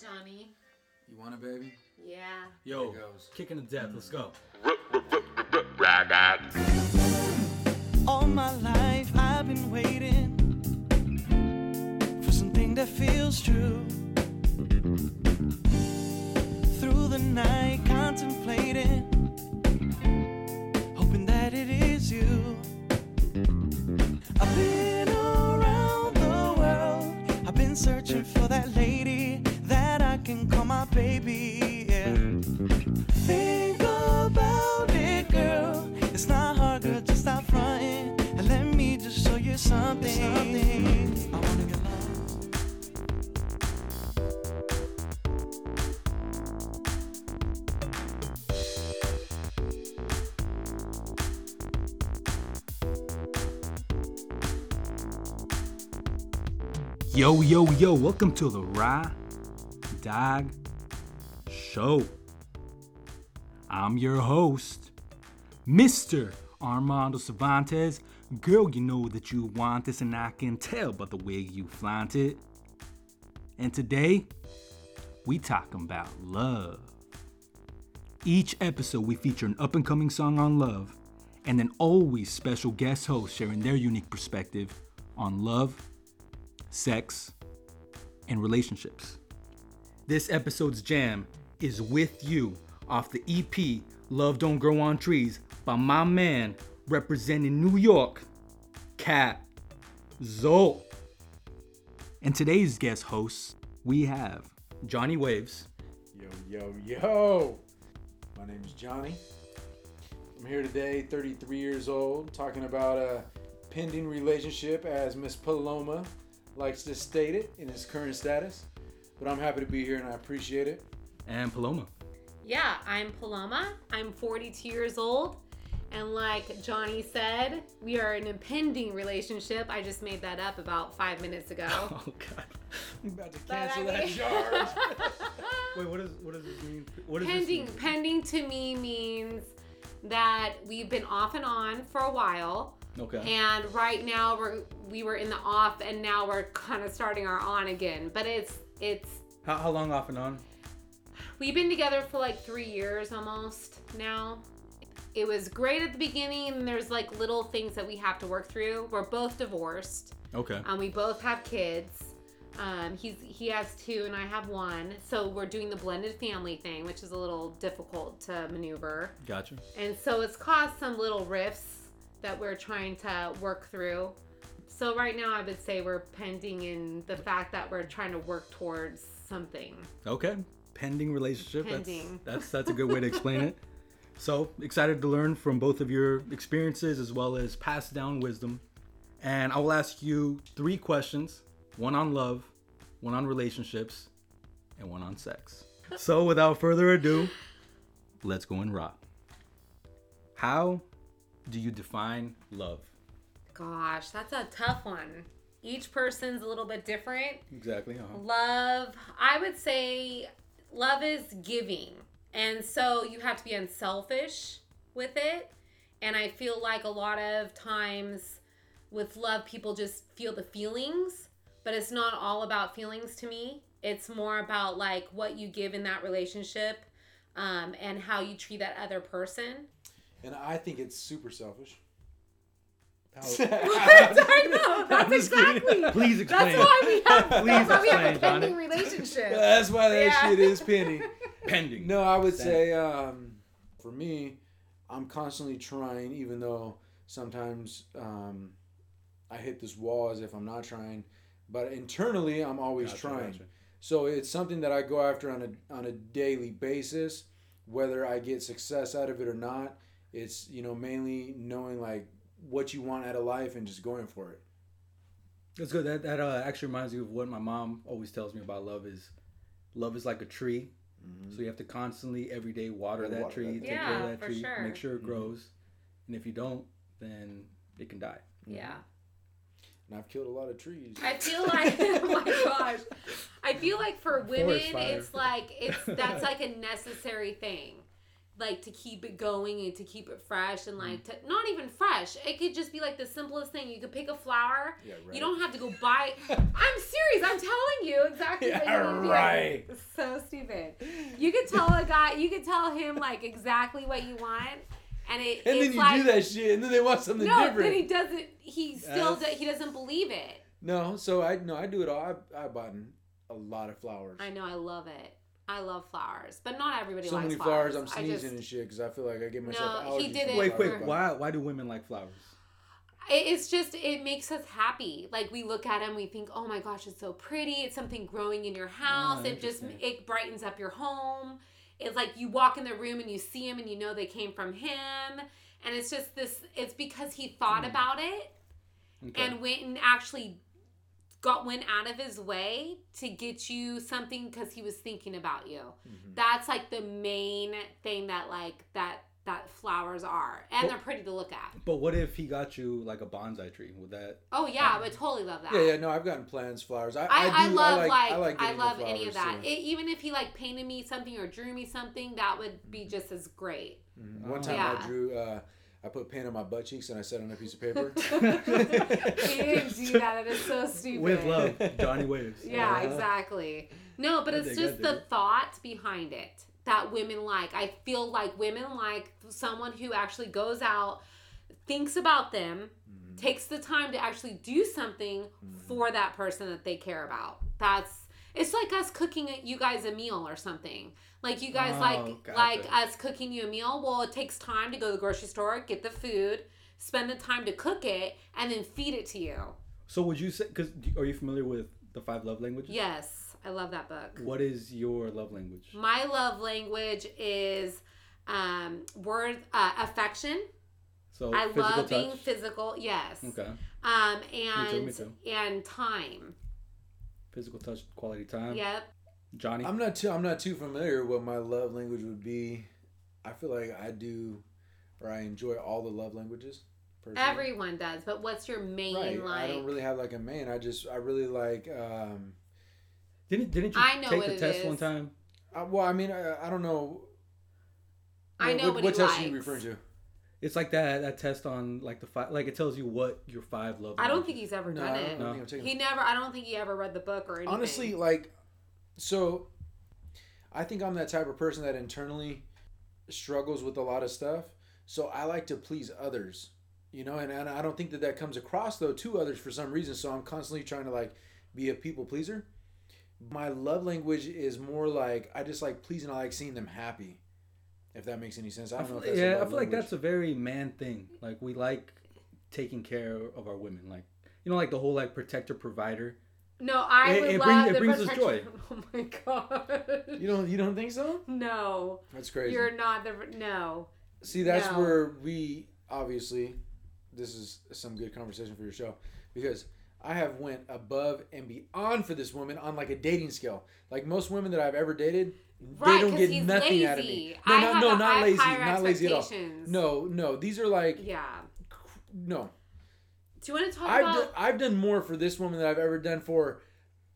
Johnny. You want it, baby? Yeah. Yo, goes. kicking the death. Let's go. All my life I've been waiting for something that feels true. Through the night, contemplating, hoping that it is you. I've been around the world, I've been searching for that lady baby. Yeah. Think about it, girl. It's not hard, girl. Just stop fronting and let me just show you something. something. I wanna get lost. Yo, yo, yo, welcome to the Raw Dog Show. I'm your host, Mr. Armando Cervantes. Girl, you know that you want this, and I can tell by the way you flaunt it. And today, we talking about love. Each episode, we feature an up and coming song on love, and then always special guest hosts sharing their unique perspective on love, sex, and relationships. This episode's jam is With You off the EP Love Don't Grow on Trees by my man representing New York, Cat Zolt. And today's guest hosts, we have Johnny Waves, Yo, yo, yo. My name is Johnny. I'm here today, 33 years old, talking about a pending relationship as Miss Paloma likes to state it in its current status. But I'm happy to be here and I appreciate it. And Paloma. Yeah, I'm Paloma. I'm 42 years old. And like Johnny said, we are an impending relationship. I just made that up about five minutes ago. Oh God. I'm about to cancel that mean- charge. Wait, what does what does this mean? What does pending mean? pending to me means that we've been off and on for a while. Okay. And right now we're we were in the off and now we're kind of starting our on again. But it's it's how, how long off and on? We've been together for like three years almost now. It was great at the beginning, and there's like little things that we have to work through. We're both divorced, Okay. and we both have kids. Um, he's he has two, and I have one. So we're doing the blended family thing, which is a little difficult to maneuver. Gotcha. And so it's caused some little rifts that we're trying to work through. So right now, I would say we're pending in the fact that we're trying to work towards something. Okay. Pending relationship. That's- Pending. That's, that's a good way to explain it. So excited to learn from both of your experiences as well as pass down wisdom. And I will ask you three questions: one on love, one on relationships, and one on sex. So without further ado, let's go and rock. How do you define love? Gosh, that's a tough one. Each person's a little bit different. Exactly. Uh-huh. Love, I would say love is giving. And so you have to be unselfish with it. And I feel like a lot of times with love, people just feel the feelings, but it's not all about feelings to me. It's more about like what you give in that relationship um, and how you treat that other person. and I think it's super selfish. I know, that's I'm exactly. Please explain. That's why we have, Please that's why we have a pending relationship. That's why that Yeah. shit is pending. Pending. No, I would say um, for me, I'm constantly trying, even though sometimes um, I hit this wall as if I'm not trying. But internally, I'm always Gotcha, trying. gotcha. So it's something that I go after on a on a daily basis, whether I get success out of it or not. It's you know mainly knowing like what you want out of life and just going for it. That's good. That that uh, actually reminds me of what my mom always tells me about love is love is like a tree. So you have to constantly every day water Gotta that water tree, that take care of that tree, sure. make sure it Mhm. grows. And if you don't, then it can die. Yeah. And I've killed a lot of trees. I feel like oh my gosh. I feel like for women it's like it's that's like a necessary thing. Like to keep it going and to keep it fresh and like mm. to not even fresh. It could just be like the simplest thing. You could pick a flower. Yeah, right. You don't have to go buy. I'm serious. I'm telling you exactly what Yeah, you to do. right. It's so stupid. You could tell a guy. You could tell him like exactly what you want, and it. And then you like, do that shit, and then they want something No, different. then he doesn't. He still That's- do, he doesn't believe it. No, so I no, I do it all. I I bought a lot of flowers. I know. I love it. I love flowers, but not everybody so likes many flowers. I'm sneezing just- and shit because I feel like I get myself No, he did from it Wait, for- quick. Why why do women like flowers? It's just it makes us happy. Like we look at them, we think, "Oh my gosh, it's so pretty! It's something growing in your house. Oh, it just it brightens up your home. It's like you walk in the room and you see him and you know they came from him. And it's just this. It's because he thought Hmm. about it Okay. and went and actually got went out of his way to get you something because he was thinking about you. Mhm. That's like the main thing that like that that flowers are, and Well- they're pretty to look at. but what if he got you like a bonsai tree? Would that? Oh yeah, I would totally love that. Yeah, yeah. No, I've gotten plants, flowers. I, I, I, I, love I like, like, I like I love any of that. It, even if he like painted me something or drew me something, that would be just as great. Mhm. One time Yeah. I drew. Uh, I put paint on my butt cheeks and I set on a piece of paper. he didn't do that. It is so stupid. With love, Johnny Waves. Yeah, Uh-huh. exactly. No, but I it's dig, just the thought behind it that women like. I feel like women like someone who actually goes out, thinks about them, Mhm. takes the time to actually do something Mm-hmm. for that person that they care about. That's it's like us cooking you guys a meal or something. Like you guys Oh, like gotcha. like us cooking you a meal. Well, it takes time to go to the grocery store, get the food, spend the time to cook it, and then feed it to you. So would you say? Because are you familiar with the five love languages? Yes, I love that book. What is your love language? My love language is um, word uh, affection. So I love touch. being physical. Yes. Okay. Um, too, and me too. and time. Physical touch, quality time. Yep. Johnny. I'm not too. I'm not too familiar what my love language would be. I feel like I do, or I enjoy all the love languages. personally. Everyone does, but what's your main right. like? I don't really have like a main. I just I really like. um didn't didn't you I know take the it test one time? I, Well, I mean, I, I don't know. I know what, what what test are you likes. referring to? It's like that that test on like the five like it tells you what your five love. I don't think he's ever No, done I it. don't, No. think I'm taking. He never. I don't think he ever read the book or anything. honestly like so i think i'm that type of person that internally struggles with a lot of stuff so i like to please others you know and, and i don't think that that comes across though to others for some reason so i'm constantly trying to like be a people pleaser my love language is more like i just like pleasing i like seeing them happy if that makes any sense i I don't know feel, if that's yeah, I love feel like that's a very man thing. Like we like taking care of our women. Like you know, like the whole like protector provider. no, I It- would it love brings- it the brings us protection- Oh my god. you don't you don't think so no, that's crazy you're not the no. See, that's No. where we obviously this is some good conversation for your show because I have went above and beyond for this woman on like a dating scale. Like most women that I've ever dated, Right, they don't get he's nothing out of me. No, I no, have no, not have lazy, higher not lazy at all. No, no, these are like Yeah. no. Do you want to talk I've about? done, I've done more for this woman than I've ever done for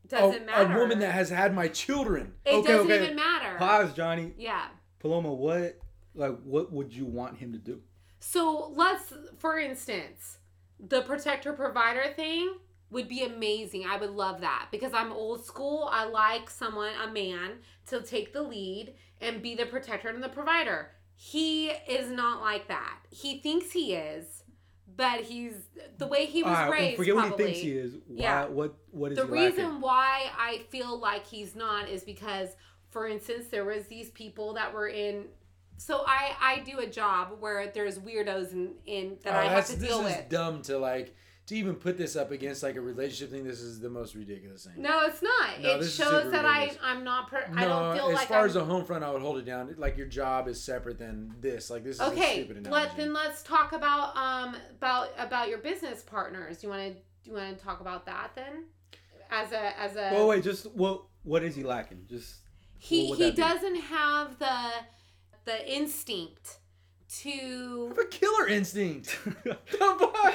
a, doesn't matter. a woman that has had my children. It Okay, doesn't okay. even matter. Pause, Johnny. Yeah. Paloma, what like what would you want him to do? So let's, for instance, the protector provider thing would be amazing. I would love that because I'm old school. I like someone, a man, to take the lead and be the protector and the provider. He is not like that. He thinks he is, but he's the way he was uh, right, well, raised. forget probably. what he thinks he is. Why? Yeah. What? What is the he reason lacking? why I feel like he's not is because, for instance, there was these people that were in. So I I do a job where there's weirdos in in that Oh, I have to this is dumb to like to even put this up against like a relationship thing. This is the most ridiculous thing. No, it's not. No, it shows that I ridiculous. I'm not. Per, No, I don't feel like as like far I'm, as a home front, I would hold it down. Like your job is separate than this. Like this is a okay. stupid. Let then let's talk about um about about your business partners. You want to do you want to talk about that then? As a as a Well, wait. Just what? What is he lacking? Just he he doesn't have the the instinct I to have a killer instinct.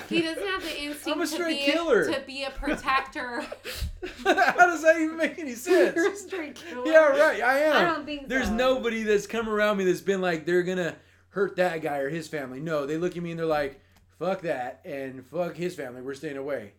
he doesn't have the instinct I'm a to be killer. A, to be a protector. How does that even make any sense? You're a straight killer. Yeah, right. I am. I don't think There's so. nobody that's come around me that's been like they're gonna hurt that guy or his family. No, they look at me and they're like, "Fuck that," and "Fuck his family. We're staying away."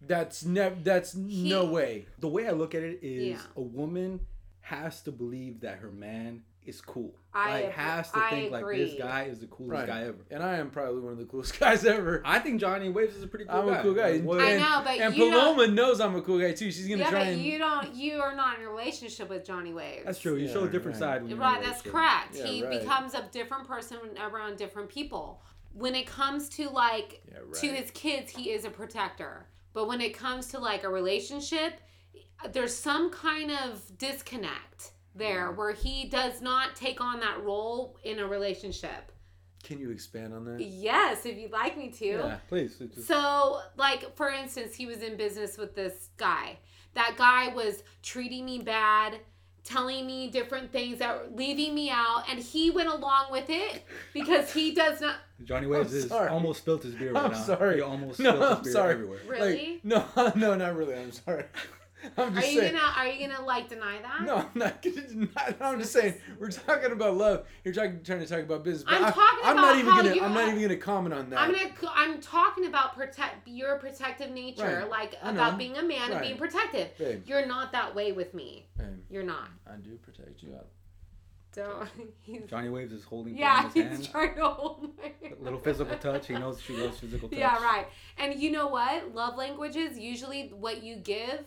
That's never. That's no way. the way I look at it is Yeah. a woman has to believe that her man is cool. I like agree- has to I think like this guy is the coolest Right. guy ever. And I am probably one of the coolest guys ever. I think Johnny Waves is a pretty cool I'm guy. a cool guy. Like, what- I and, know, but and you don't- Paloma knows I'm a cool guy too. She's gonna Yeah, try but and you don't. You are not in a relationship with Johnny Waves. That's true. You Yeah, show a different right. side. When you're in a Right, that's correct. Yeah, he right. becomes a different person around different people. When it comes to like Yeah, to his kids, he is a protector. But when it comes to like a relationship, there's some kind of disconnect there where he does not take on that role in a relationship. Can you expand on that? Yes, if you'd like me to. Yeah, please. Just- So, like for instance, he was in business with this guy. That guy was treating me bad, telling me different things that were leaving me out, and he went along with it because he does not. Johnny Waves is almost spilled his beer right I'm now. sorry. He almost No, spilled his I'm beer sorry. everywhere. Really? Like, no, no, not really. I'm sorry. I'm Are you saying. gonna Are you gonna like deny that? No, I'm not gonna deny. that. I'm just saying we're talking about love. You're talking, trying to talk about business. But I'm I, talking I'm about not even how gonna. you I'm not even gonna comment on that. I'm gonna. I'm talking about protect your protective nature, Right. like about being a man and being protective. Babe. You're not that way with me. Hey, You're not. I do protect you. Don't. He's, Johnny Waves is holding yeah, Paloma's he's hand. trying to hold my. A little physical touch. He knows she loves physical touch. Yeah, right. And you know what? Love languages usually what you give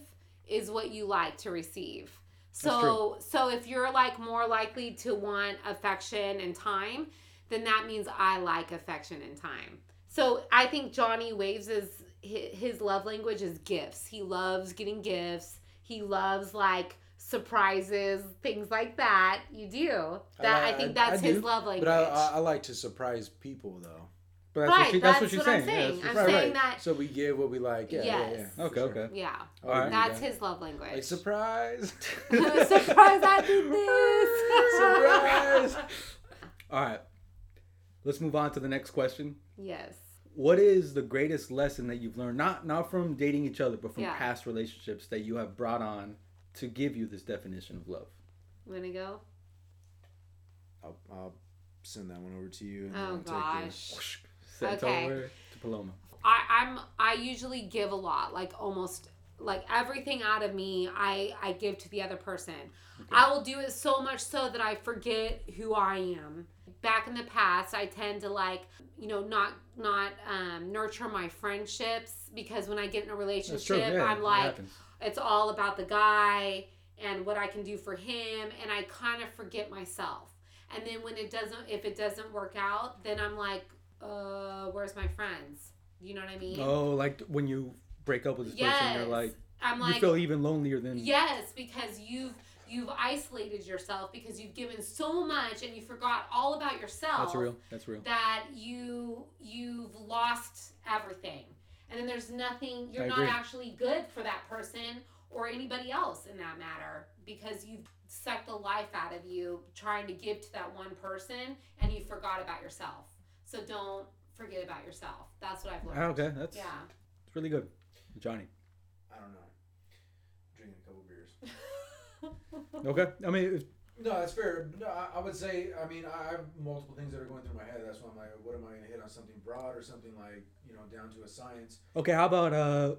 is what you like to receive. So so if you're like more likely to want affection and time, then that means I like affection and time. So I think Johnny Waves is his love language is gifts. He loves getting gifts. He loves like surprises, things like that. You do. That I, I- think that's I his do, love language. But I, I, I like to surprise people though. But that's Right, what, she, that's, that's what she's what I'm saying. Yeah, saying. that's I'm what- right, saying right. that- So we give what we like. Yeah, yeah, Yes. yeah. for Okay, sure. okay. yeah. Alright. That's his love language. Like surprise. Surprise! I did this. Surprise. All right. Let's move on to the next question. yes. What is the greatest lesson that you've learned, not not from dating each other, but from Yeah. past relationships that you have brought on to give you this definition of love? Wanna go? I'll, I'll send that one over to you. And Oh then take gosh. Sent Okay. over to Paloma. I, I'm I usually give a lot, like almost like everything out of me I I give to the other person. I will do it so much so that I forget who I am. Back in the past, I tend to like, you know, not not um, nurture my friendships because when I get in a relationship. Yeah, I'm like, it's all about the guy and what I can do for him and I kind of forget myself. And then when it doesn't if it doesn't work out, then I'm like, uh, where's my friends? You know what I mean? Oh, like when you break up with this person, you're like, I'm like, you feel even lonelier than. Yes, because you've you've isolated yourself because you've given so much and you forgot all about yourself That's real. That's real. that you you've lost everything. And then there's nothing you're not actually good for that person or anybody else in that matter because you've sucked the life out of you trying to give to that one person and you forgot about yourself. So don't forget about yourself. That's what I've learned. Ah, okay, that's Yeah. it's really good, Johnny. I don't know. Drinking a couple beers. Okay, I mean, if, No, that's fair. No, I, I would say. I mean, I have multiple things that are going through my head. That's why I'm like, what am I going to hit on something broad or something like you know down to a science? okay, how about uh,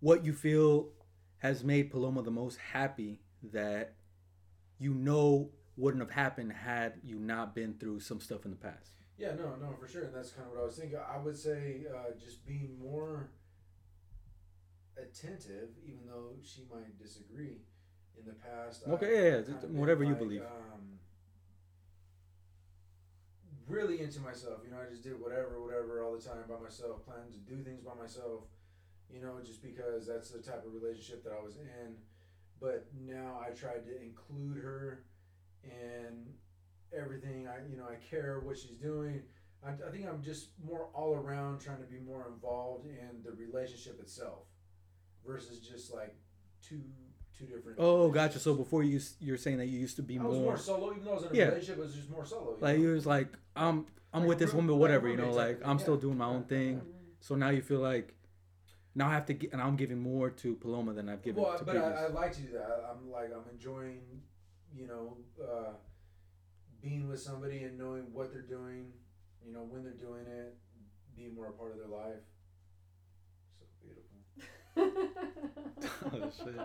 what you feel has made Paloma the most happy that you know wouldn't have happened had you not been through some stuff in the past. Yeah, no, no, for sure. And that's kind of what I was thinking. I would say uh, just being more attentive, even though she might disagree. In the past, Okay, yeah, yeah, been, whatever you like, believe. Um, really into myself, you know. I just did whatever, whatever, all the time by myself. Planned to do things by myself, you know, just because that's the type of relationship that I was in. But now I tried to include her in everything. I, you know, I care what she's doing. I, I think I'm just more all around trying to be more involved in the relationship itself, versus just like two two different. Oh, gotcha. So before you you're saying that you used to be I was more, more solo, even though I was in a Yeah. relationship. It was just more solo. you like know? you was like I'm I'm Like with this woman, like whatever, you know, like I'm thing, still doing my own thing. So now you feel like now I have to get, and I'm giving more to Paloma than I've given well, to but previous. I, I like to do that. I'm like I'm enjoying, you know, uh, being with somebody and knowing what they're doing, you know, when they're doing it, being more a part of their life. So beautiful. oh shit.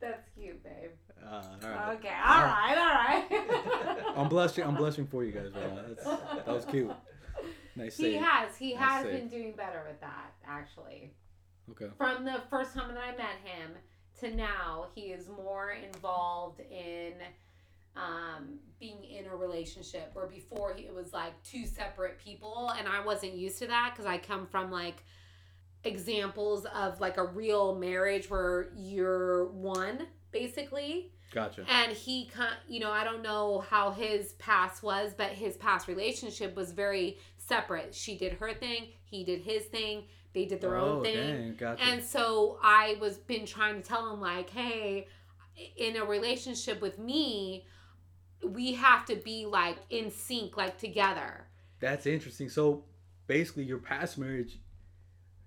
That's cute, babe. Uh, all right. Okay, all right, all right. I'm blushing. I'm blushing for you guys. Man. That's, that was cute. Nice He save. has. He Nice has save. been doing better with that, actually. Okay. From the first time that I met him to now, he is more involved in um, being in a relationship. Where before he, it was like two separate people, and I wasn't used to that because I come from like examples of like a real marriage where you're one basically Gotcha. and he kind you know i don't know how his past was but his past relationship was very separate she did her thing he did his thing they did their oh, own thing Dang, gotcha. and so i was been trying to tell him like hey in a relationship with me we have to be like in sync like together That's interesting. So basically, your past marriage,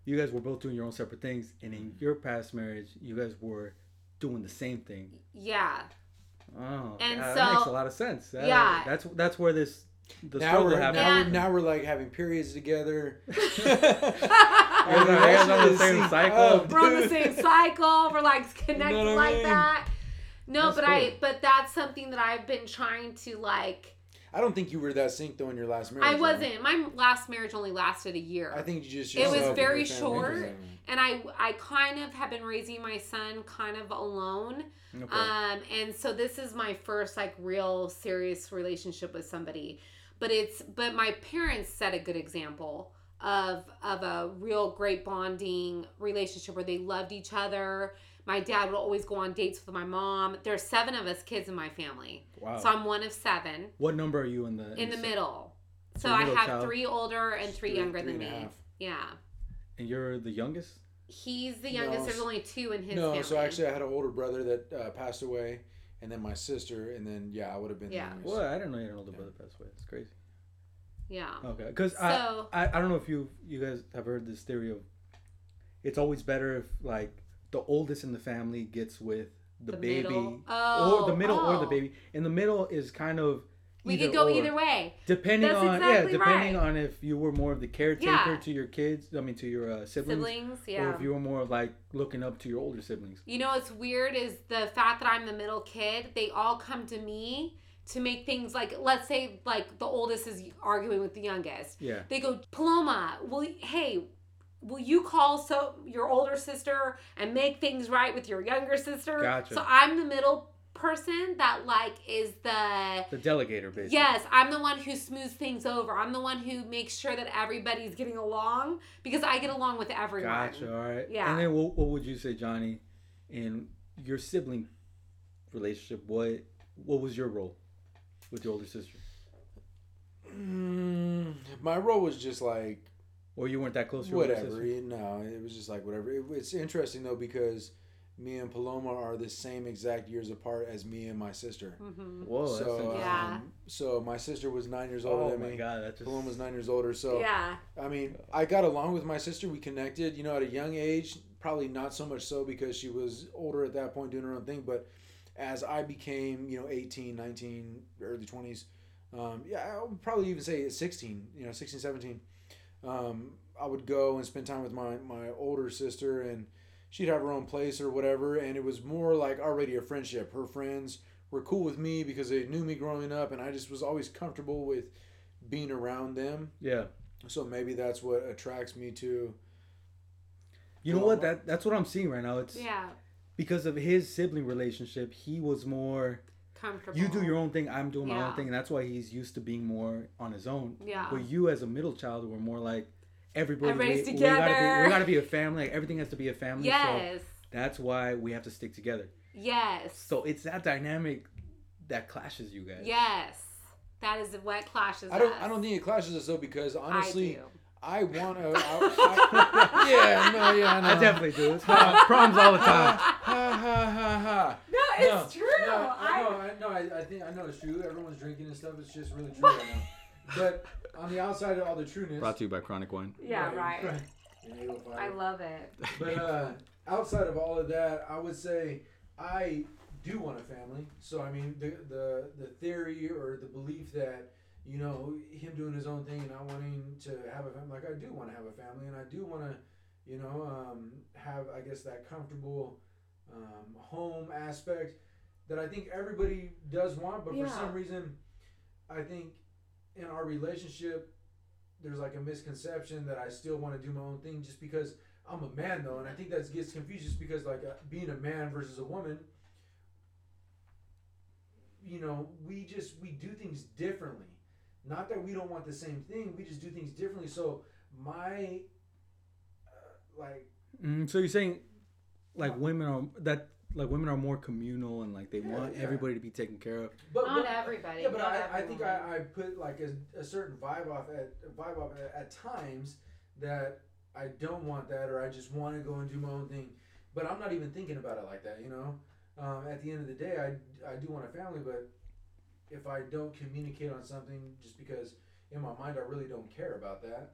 you guys were both doing your own separate things, and in mm-hmm. your past marriage, you guys were doing the same thing. yeah Oh, And yeah, so- that makes a lot of sense. That- Yeah. that's that's where this the now struggle we're happened. now, we're now we're like having periods together. You guys are- you guys are on the same Sync cycle? up, we're on the same cycle. We're like connected what I like mean? that. No, That's but I but that's something that I've been trying to like. I don't think you were that synced though in your last marriage. I wasn't. My last marriage only lasted a year. I think you just. It was very short. and I I kind of have been raising my son kind of alone. Okay. Um, and so this is my first like real serious relationship with somebody. But it's but my parents set a good example of of a real great bonding relationship where they loved each other. My dad would always go on dates with my mom. There's seven of us kids in my family. wow. So I'm one of seven what number are you in the in the middle. So you're I have child. three older and three, Three- younger three than and a me. half. Yeah. And you're the youngest. He's the No, youngest. There's only two in his no, family. so actually I had an older brother that uh, passed away, and then my sister, and then yeah, I would have been. the Yeah. youngest. What? I didn't know you had an older brother passed away. It's crazy. Yeah. Okay, because So- I, I I don't know if you you guys have heard this theory of it's always better if like the oldest in the family gets with the, The baby middle? or the Oh, middle or the oh. baby. And the middle is kind of We could go or. either way. Depending That's on exactly yeah, depending right. on if you were more of the caretaker Yeah. to your kids, I mean to your uh, siblings, Siblings, or if you were more of like looking up to your older siblings. You know what's weird is the fact that I'm the middle kid. They all come to me to make things like, let's say, like the oldest is arguing with the youngest. Yeah. They go, Paloma, will hey, will you call so your older sister and make things right with your younger sister? Gotcha. So I'm the middle person that like is the The delegator basically. Yes, I'm the one who smooths things over. I'm the one who makes sure that everybody's getting along because I get along with everyone. Gotcha. All right. Yeah. And then what, what would you say, Johnny, in your sibling relationship? What what was your role with your older sister? Mm, my role was just like Or you weren't that close to your older whatever. sister? it- No, it was just like whatever. It, it's interesting though because me and Paloma are the same exact years apart as me and my sister. hmm Whoa, that's so interesting. Yeah. um, so my sister was nine years older Oh than me. Oh my god, that just Paloma was nine years older. So yeah. I mean, I got along with my sister. We connected, you know, at a young age. Probably not so much so because she was older at that point doing her own thing. But as I became, you know, 18, 19, early 20s, um, yeah, I would probably even say 16, you know, 16, 17, um, I would go and spend time with my, my older sister and she'd have her own place or whatever. And it was more like already a friendship. Her friends were cool with me because they knew me growing up and I just was always comfortable with being around them. yeah. So maybe that's what attracts me to. You know what? That that's what I'm seeing right now. It's Yeah. Because of his sibling relationship. He was more. Comfortable. You do your own thing. I'm doing my Yeah. own thing, and that's why he's used to being more on his own. Yeah. But you, as a middle child, were more like everybody. Everybody's we, We gotta, be, together. we gotta be a family. Like, everything has to be a family. Yes. So that's why we have to stick together. Yes. So it's that dynamic that clashes you guys. yes. That is what clashes I don't. us. I don't think it clashes us though because honestly, I do. I want to. yeah, no, yeah, no. I definitely do. It's my problems all the time. ha ha ha ha. No, it's true. No, I, I, know, I, no, I, I think I know it's true. Everyone's drinking and stuff. It's just really true right now. But on the outside of all the trueness, Brought to you by Chronic Wine. yeah, right. And 805. I love it. But uh, outside of all of that, I would say I do want a family. So I mean, the the the theory or the belief that you know him doing his own thing and not wanting to have a family, like I do want to have a family, and I do want to, you know, um, have I guess that comfortable um, home aspect that I think everybody does want, but Yeah. for some reason, I think in our relationship. There's like a misconception that I still want to do my own thing just because I'm a man though, and I think that gets confused just because like uh, being a man versus a woman, you know, we just we do things differently. Not that we don't want the same thing, we just do things differently. So my uh, like Mm, so you're saying, like women are that like women are more communal and like they Yeah, want yeah. everybody to be taken care of. but, Not but- everybody. Yeah, but not I, I think. I, I put like a, a certain vibe off at vibe off at, at times that I don't want that or I just want to go and do my own thing. But I'm not even thinking about it like that, you know. Um, at the end of the day, I, I do want a family, but if I don't communicate on something just because in my mind I really don't care about that,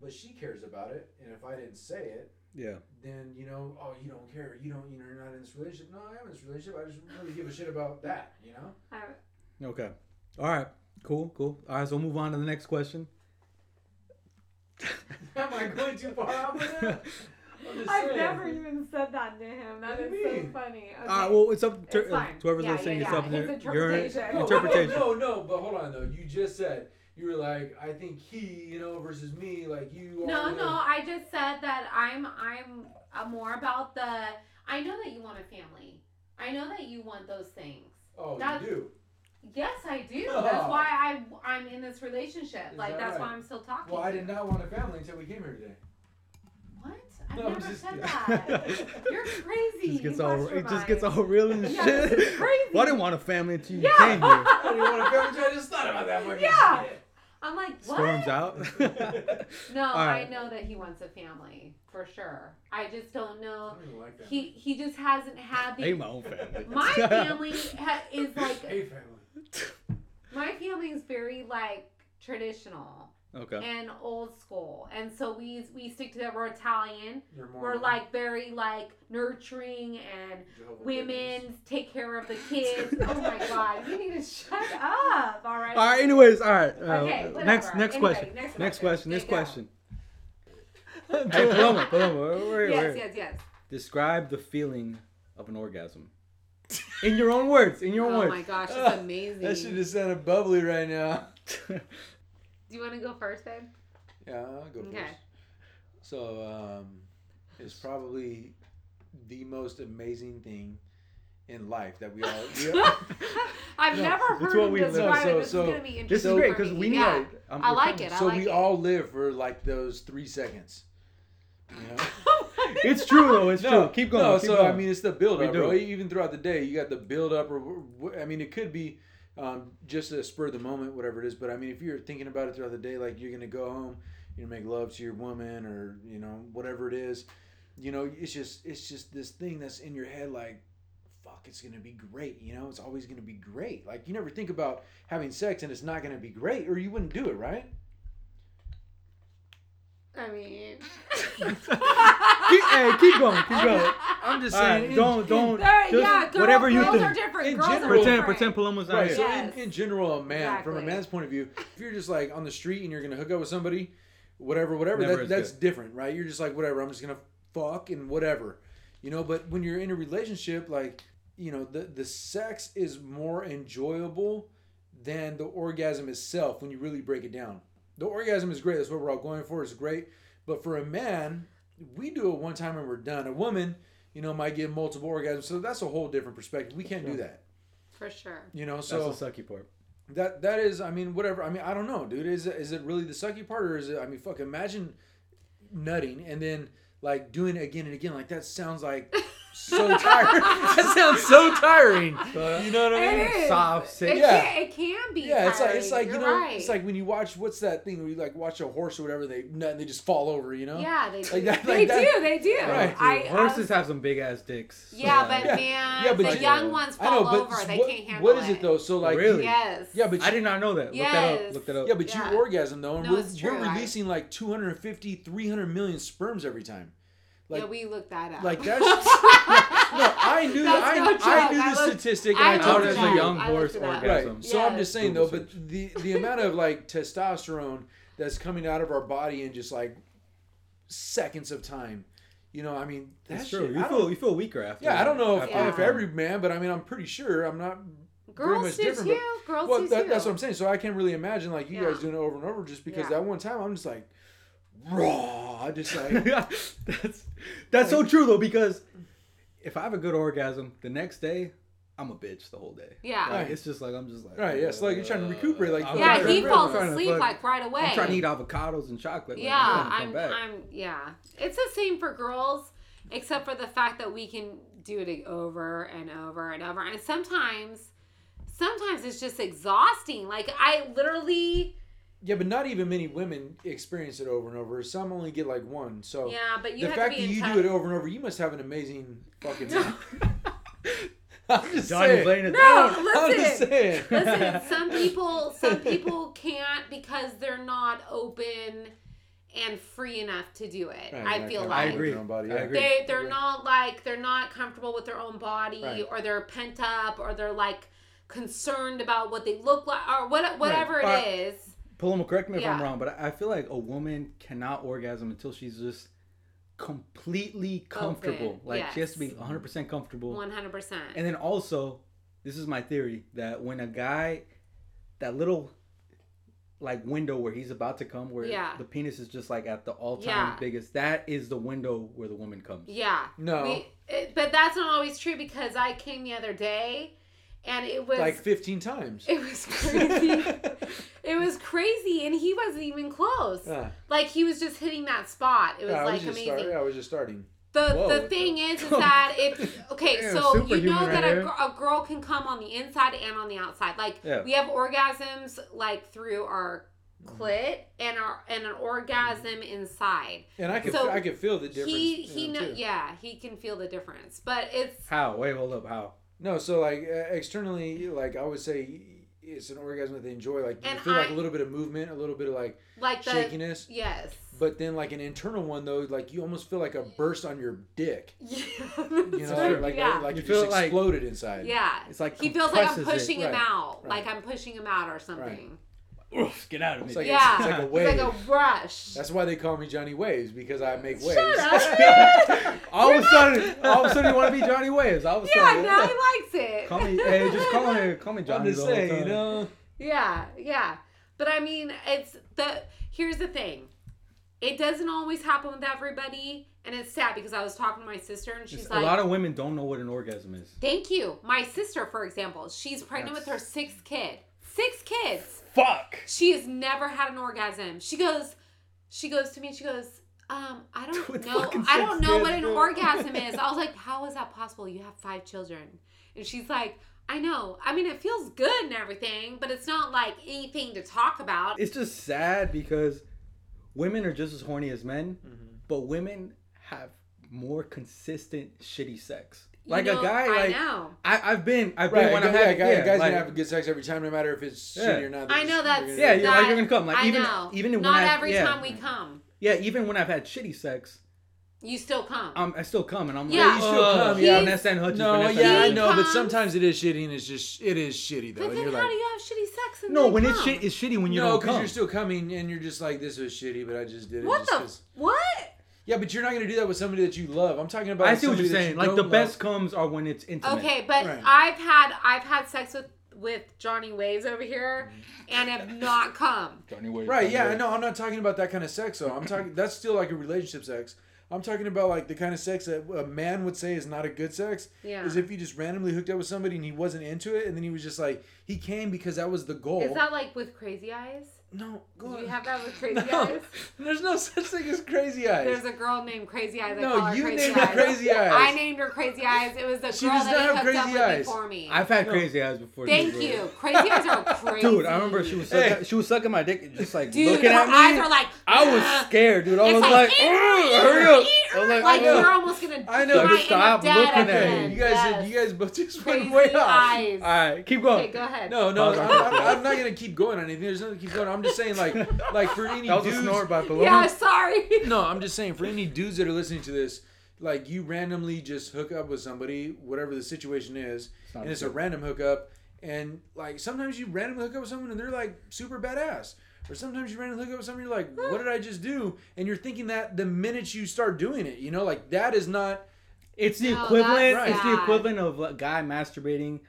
but she cares about it, and if I didn't say it, Yeah. then you know, oh, you don't care, you don't, you know, you're not in this relationship. No, I am in this relationship. I just really give a shit about that, you know. I- Okay. All right. Cool. Cool. All right. So we'll move on to the next question. Am I going too far out with it? I'm just I've saying. never even said that to him. That What is so funny. Okay. All right. Well, it's up to, It's fine. whoever's Yeah, listening. yeah, it's yeah. up to His your interpretation. No, interpretation. No, no, but hold on though. You just said you were like, I think he, you know, versus me. Like you. No, are, no, I just said that I'm I'm uh, more about the. I know that you want a family. I know that you want those things. Oh, That's- you do. Yes, I do. Oh. That's why I I'm in this relationship. Is like that that's why? I'm still talking. Well, I did you. not want a family until we came here today. What? I've No, I'm never just said kidding. that. You're crazy. Just gets You all lost it just gets all real and Yeah, shit. this is crazy. Well, I didn't want a family until you Yeah. came here. I didn't want a family until I just thought about that fucking Yeah. shit. I'm like, what? Storms out. No, All I know that he wants a family for sure. I just don't I know. don't even like that. He he just hasn't had I hate the. my own family. My family ha, is like Hey, family. my family is very like traditional okay. and old school, and so we we stick to that. We're Italian. You're more We're like very like nurturing and Jehovah's women Witness. take care of the kids. oh my god, you need to shut up. All right. All right. Anyways, all right. Uh, Okay, whatever. next next Anyway, question. next Next question. question. Next question. hey, Paloma, Paloma, wait, wait, Yes, wait. yes, yes. Describe the feeling of an orgasm. In your own words. In your own Oh words. Oh my gosh, it's amazing. That should is sounded bubbly right now. Do you want to go first, babe? Yeah, I'll go Okay. first. So, um, it's probably the most amazing thing in life that we all. We all I've No, never heard what him we- describe so- This so- is gonna be interesting. this is great because we need. Yeah. I'm- I like it. I so like we it. all live for like those three seconds. You know? It's true though. It's no, true. Keep going. No, keep so going. I mean, it's the build We up, bro. Even throughout the day, you got the build up, or I mean, it could be um, just a spur of the moment, whatever it is. But I mean, if you're thinking about it throughout the day, like you're gonna go home, you know, make love to your woman, or you know, whatever it is, you know, it's just it's just this thing that's in your head, like. Fuck, it's gonna be great. You know, it's always gonna be great. Like you never think about having sex and it's not gonna be great, or you wouldn't do it, right? I mean, keep, hey, keep going. Keep going. I'm just All right, saying. in- don't don't. There- just yeah, girl, whatever you girls think. are different. In girls general- are Pretend different. pretend Paloma's not Right. here. So Yes. in, in general, a man, from a man's point of view, if you're just like on the street and you're gonna hook up with somebody, whatever, whatever, Never that, is that's good. different, right? You're just like whatever. I'm just gonna fuck and whatever, you know. But when you're in a relationship, like you know, the the sex is more enjoyable than the orgasm itself when you really break it down. The orgasm is great. That's what we're all going for. It's great. But for a man, we do it one time and we're done. A woman, you know, might get multiple orgasms. So that's a whole different perspective. We can't do that. For sure. You know, so That's the sucky part. that that is, I mean, whatever. I mean, I don't know, dude. Is it, is it really the sucky part, or is it? I mean, fuck. Imagine nutting and then like doing it again and again. Like that sounds like so tiring. that sounds so tiring. You know what I mean? It is. Soft, It. Yeah. can, it can be. Yeah, it's like it's like tiring. you You're know, right. it's like when you watch what's that thing where you like watch a horse or whatever, they and they just fall over, you know? Yeah, they do. Like that- they like that- do. They do. Right. I, um, Horses I, have some big ass dicks. Yeah, so, but Yeah. man, Yeah, but the you- young ones I fall know, over. They what, can't handle it. what is it though? So like, Really? Yes. yeah, but I did not know that. Look that Yes. up. Look that up. yeah, but Yeah. you orgasm though, and No, we're, it's true, we're releasing like 250, 300 million sperms every time. Like, yeah, we looked that up. like that's no, I knew That's I, no I knew I the looked- statistic, and I I, told looked it does it to a young I horse looked it orgasm? Right. So I'm just saying though, Google but the the amount of like testosterone that's coming out of our body in just like seconds of time, you know, I mean, That's that's true. Shit, You I feel you feel weaker after. yeah, I don't know if, Yeah. if every man, but I mean, I'm pretty sure I'm not very Girls much do different. too. Girls Well, that, too. that's what I'm saying. So I can't really imagine like you Yeah. guys doing it over and over, just because Yeah. that one time I'm just like raw. I just like that's that's so true though because if I have a good orgasm, the next day I'm a bitch the whole day. Yeah. Like, Right. it's just like I'm just like Right, yeah, so, like, you're trying to uh, recuperate, like, I'm yeah, trying he to- falls I'm trying to asleep fuck- like right away. I'm trying to eat avocados and chocolate. like, Yeah, I'm, I'm, back. I'm, yeah. It's the same for girls, except for the fact that we can do it over and over and over. And sometimes, sometimes it's just exhausting. Like I literally, yeah, but not even many women experience it over and over. Some only get like one. So yeah. But you the have fact to that be in you touch. do it over and over, you must have an amazing fucking. I'm just Johnny saying. playing it No, down. I'm just listen. saying. Listen, some people, some people can't because they're not open and free enough to do it. Right, I yeah, feel kinda like I agree. their I agree. they they're not like they're not comfortable with their own body Right. or they're pent up or they're like concerned about what they look like or what whatever Right. it is. Paloma, correct me if I'm wrong, but I I feel like a woman cannot orgasm until she's just completely comfortable. Open, Like she has to be 100% comfortable. One hundred percent. And then also, this is my theory that when a guy, that little like window where he's about to come, where Yeah. the penis is just like at the all time Yeah. biggest, that is the window where the woman comes. Yeah. No. We, it, but that's not always true because I came the other day, and it was like 15 times. it was crazy. it was crazy, and he wasn't even close. Yeah. Like he was just hitting that spot. It was Yeah, I like was amazing. start, yeah, I was just starting. The Whoa, the thing the- is, is that if okay, Yeah, so you superhuman know that right a, a girl can come on the inside and on the outside. Like Yeah. we have orgasms like through our clit and our and an orgasm mm-hmm. inside. And I could So, I could feel the difference. he he know, know yeah he can feel the difference, but it's How? Wait, hold up. How? No, so like uh, externally, like I would say, it's an orgasm that they enjoy. Like you And feel like a little bit of movement, a little bit of like like the shakiness. yes. But then like an internal one though, like you almost feel like a burst on your dick. Yeah, You that's know, right, like yeah. like You it feel just like- exploded inside. yeah. It's like He feels like I'm compresses it. pushing him Right, out, right. like I'm pushing him out or something. Oof, get out of me. It's like yeah, it's like a wave. it's like a rush. That's why they call me Johnny Waves because I make waves. Shut up. all of a sudden, all of a sudden, you want to be Johnny Waves. All of a yeah, sudden, now he likes it. call me. Hey, just call me. Call me I'm Johnny. just the saying, you know. Yeah, yeah. But I mean, it's the here's the thing. It doesn't always happen with everybody, and it's sad because I was talking to my sister and she's It's- like, a lot of women don't know what an orgasm is. "Thank you." My sister, for example, she's pregnant with her sixth kid. Six kids. Fuck. She has never had an orgasm. She goes, she goes to me. She goes, um, I don't With know. I don't know what an bro. orgasm is. I was like, how is that possible? You have five children, and she's like. I know. I mean, it feels good and everything, but it's not like anything to talk about. It's just sad because women are just as horny as men, Mm-hmm. but women have more consistent shitty sex. You Like know, a guy, I like know. I, I've been, I've been Right, when I've yeah, had, guy, yeah, guys like, gonna have good sex every time, no matter if it's Yeah. shitty or not. I know they're that's gonna- Yeah, you're like, that- you're gonna come. Like, I even- know. even when not I- every yeah. time we come, yeah, even when I've had shitty sex, you still come. um, I still come and I'm Yeah, like, you still "Ugh, come, yeah. Vanessa and Hutchins, No, Vanessa yeah, I know, comes- but sometimes it is shitty, and it's just it is shitty though, but and then you're how like, do you have shitty sex and No, when come? it's shit, it's shitty when you no, don't because you're still coming, and you're just like, this was shitty, but I just did it. what just the 'cause- what? Yeah, but you're not gonna do that with somebody that you love. I'm talking about. I see what you're saying. you Like don't the love. best comes are when it's intimate. Okay, but Right. I've had I've had sex with with Johnny Waves over here and have not come. Johnny Wade, Right? Johnny Yeah, Wade. no, I'm not talking about that kind of sex. though. I'm talking. That's still like a relationship sex. I'm talking about like the kind of sex that a man would say is not a good sex. Yeah. Is if he just randomly hooked up with somebody and he wasn't into it, and then he was just like he came because that was the goal. Is that like with crazy eyes? No, go Do on. you have that with Crazy no, Eyes? there's no such thing as crazy eyes. There's a girl named Crazy Eyes. I no, call her you Crazy named her crazy eyes. I named her Crazy Eyes. It was the She girl does that not he have hooked up crazy with before me. I've had No. crazy eyes before. Thank too, you. Crazy Eyes are crazy. Dude, I remember she was sucking, Hey. she was sucking my dick, just like Dude, looking her at me. eyes are like. I was scared, dude. I It's was like, like, "Eat her, "Ugh, hurry up!" I was like, Like I know. you're almost gonna. I know. Just stop looking at the me. You guys, you guys both just Crazy went way off. All right, keep going. Okay, go ahead. No, no, I'm. I'm, I'm not gonna keep going on anything. There's nothing to keep going. I'm just saying, like, like for any That was a dudes. snore by Paloma. Yeah, sorry. No, I'm just saying for any dudes that are listening to this, like you randomly just hook up with somebody, whatever the situation is, not and it's a a random hookup, and like sometimes you randomly hook up with someone and they're like super badass. Or sometimes you randomly hook up with someone, you're like, what did I just do? And you're thinking that the minute you start doing it, you know, like that is not. It's the No, equivalent. It's the equivalent of a guy masturbating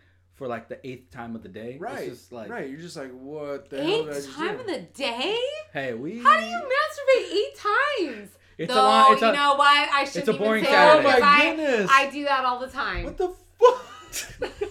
for like the eighth time of the day. Right. It's just like, right. You're just like, what the hell did I Eight just time do? of the day? hey, we. How do you masturbate eight times? It's a Though, long. It's you a, know what? I shouldn't a even boring say Saturday. Oh my goodness. I, I do that all the time. What the fuck?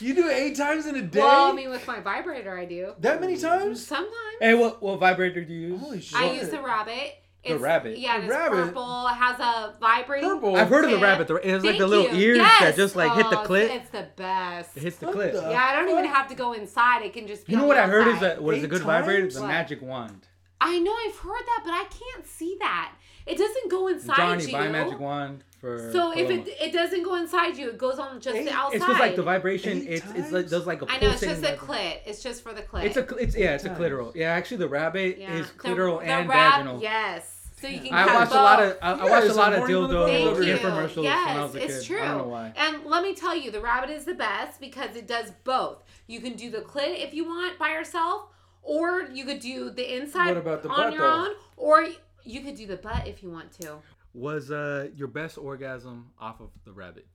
you do it eight times in a day? Well, I mean, with my vibrator, I do. that many times? Sometimes. hey, what what vibrator do you use? Holy shit. I use the rabbit. The rabbit? Yeah, The it's rabbit? purple. It has a vibrating. Purple? I've heard of the rabbit. The- It has like the little you. ears Yes. that just like hit the Oh, clit. It's the best. It hits the What clit. the- yeah, I don't even have to go inside. It can just be You know what the I heard is outside. that what is a Eight good vibrator? times? The magic wand. I know I've heard that, but I can't see that. It doesn't go inside Johnny, you. buy a magic wand for. So if it it doesn't go inside you, it goes on just Eight- the outside. it's because like the vibration, Eight it's it's like does like a I know it's just the vibra- clit. It's just for the clit. It's a cl- it's yeah, it's a clitoral. Yeah, actually, the rabbit yeah. is clitoral the and rab- vaginal. Yes. So you can I have watched both. a lot of I, I Yeah, watched a lot of horny dildo motherfucker over here. infomercials yes, when I was a kid. it's true. I don't know why. And let me tell you, the rabbit is the best because it does both. You can do the clit if you want by yourself, or you could do the inside What about the on butt, your though? own, or you could do the butt if you want to. Was uh your best orgasm off of the rabbit?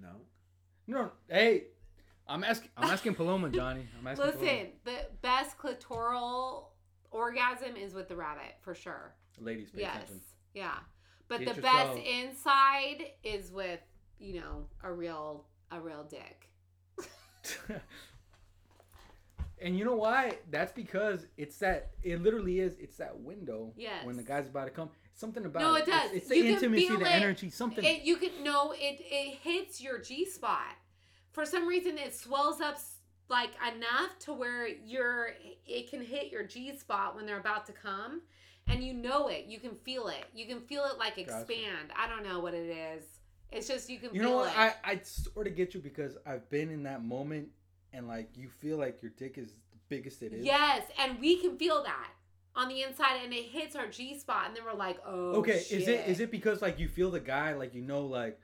No. No, hey, I'm asking I'm asking Paloma, Johnny. I'm asking. Listen, Paloma. the best clitoral orgasm is with the rabbit for sure. ladies, pay Yes. attention. Yeah. But Get the best inside is with, you know, a real a real dick. and you know why? That's because it's that. It literally is. It's that window. Yes. When the guy's about to come, something about No, it. it does. It's, it's the You can intimacy, the it. energy, something. It you can no, it it hits your G spot. For some reason it swells up like enough to where you're it can hit your G spot when they're about to come and you know it. You can feel it. You can feel it like expand. I don't know what it is. It's just you can you feel know what? it. I I sort of get you because I've been in that moment, and like you feel like your dick is the biggest it is. Yes, and we can feel that on the inside, and it hits our G spot, and then we're like, "Oh, Okay, is it shit. is it because like you feel the guy like you know like,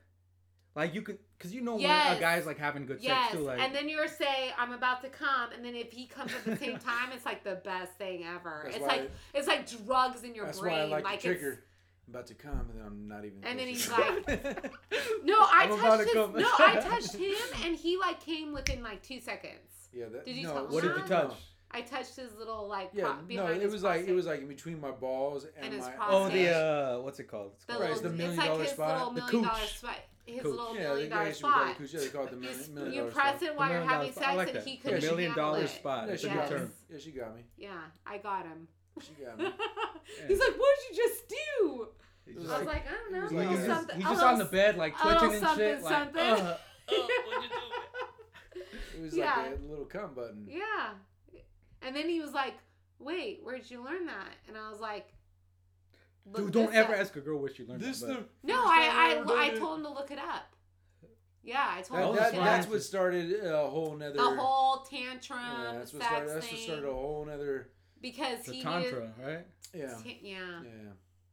like you could because you know when a guy's like having good Yes, sex too like. and then you're say, "I'm about to come," and then if he comes at the same time, it's like the best thing ever. That's it's why like it's like drugs in your That's brain. why I like, like the it's- trigger. I'm about to come, and then I'm not even. And then he's to like- No, I I'm touched to his. come. No, I touched him, and he like came within like two seconds. yeah. That, Did you no, touch what did you him? touch? I touched his little like Yeah, pro- no, it his was like it was like in between my balls and, And his my. prostate. Oh, the uh, what's it called? It's the called Right, little, it's the million it's like dollar his spot. little The million dollar cooch. spot. His Cooch. little Yeah, million they dollar guys would call it spot. cooch. Yeah, they call it the You, million, s- million you dollar press spot. it while you're having sex, like and that. he Yeah, couldn't million handle dollar it. spot. Yeah, It's she a got good me. Yeah, she got me. Yeah, I got him. She got me. He's like, what did you just do?" He's It was just I was like, like, "I don't know, He's like, he's he's just- just, something." he's just on the bed like twitching and something, shit. Like, something. uh, uh, what'd you do? It was Yeah. like a little cum button. Yeah. And then he was like, "Wait, where'd you learn that?" And I was like, "Look Dude, don't this ever up." ask a girl where she learned This that. No, first time I I, I told him to look it up. Yeah, I told That, him to that, look it that's what started a whole nother. The whole tantrum, Yeah, that's what sex started. That's what started a whole nother. Because The he tantra, right? Yeah. t- yeah, Yeah.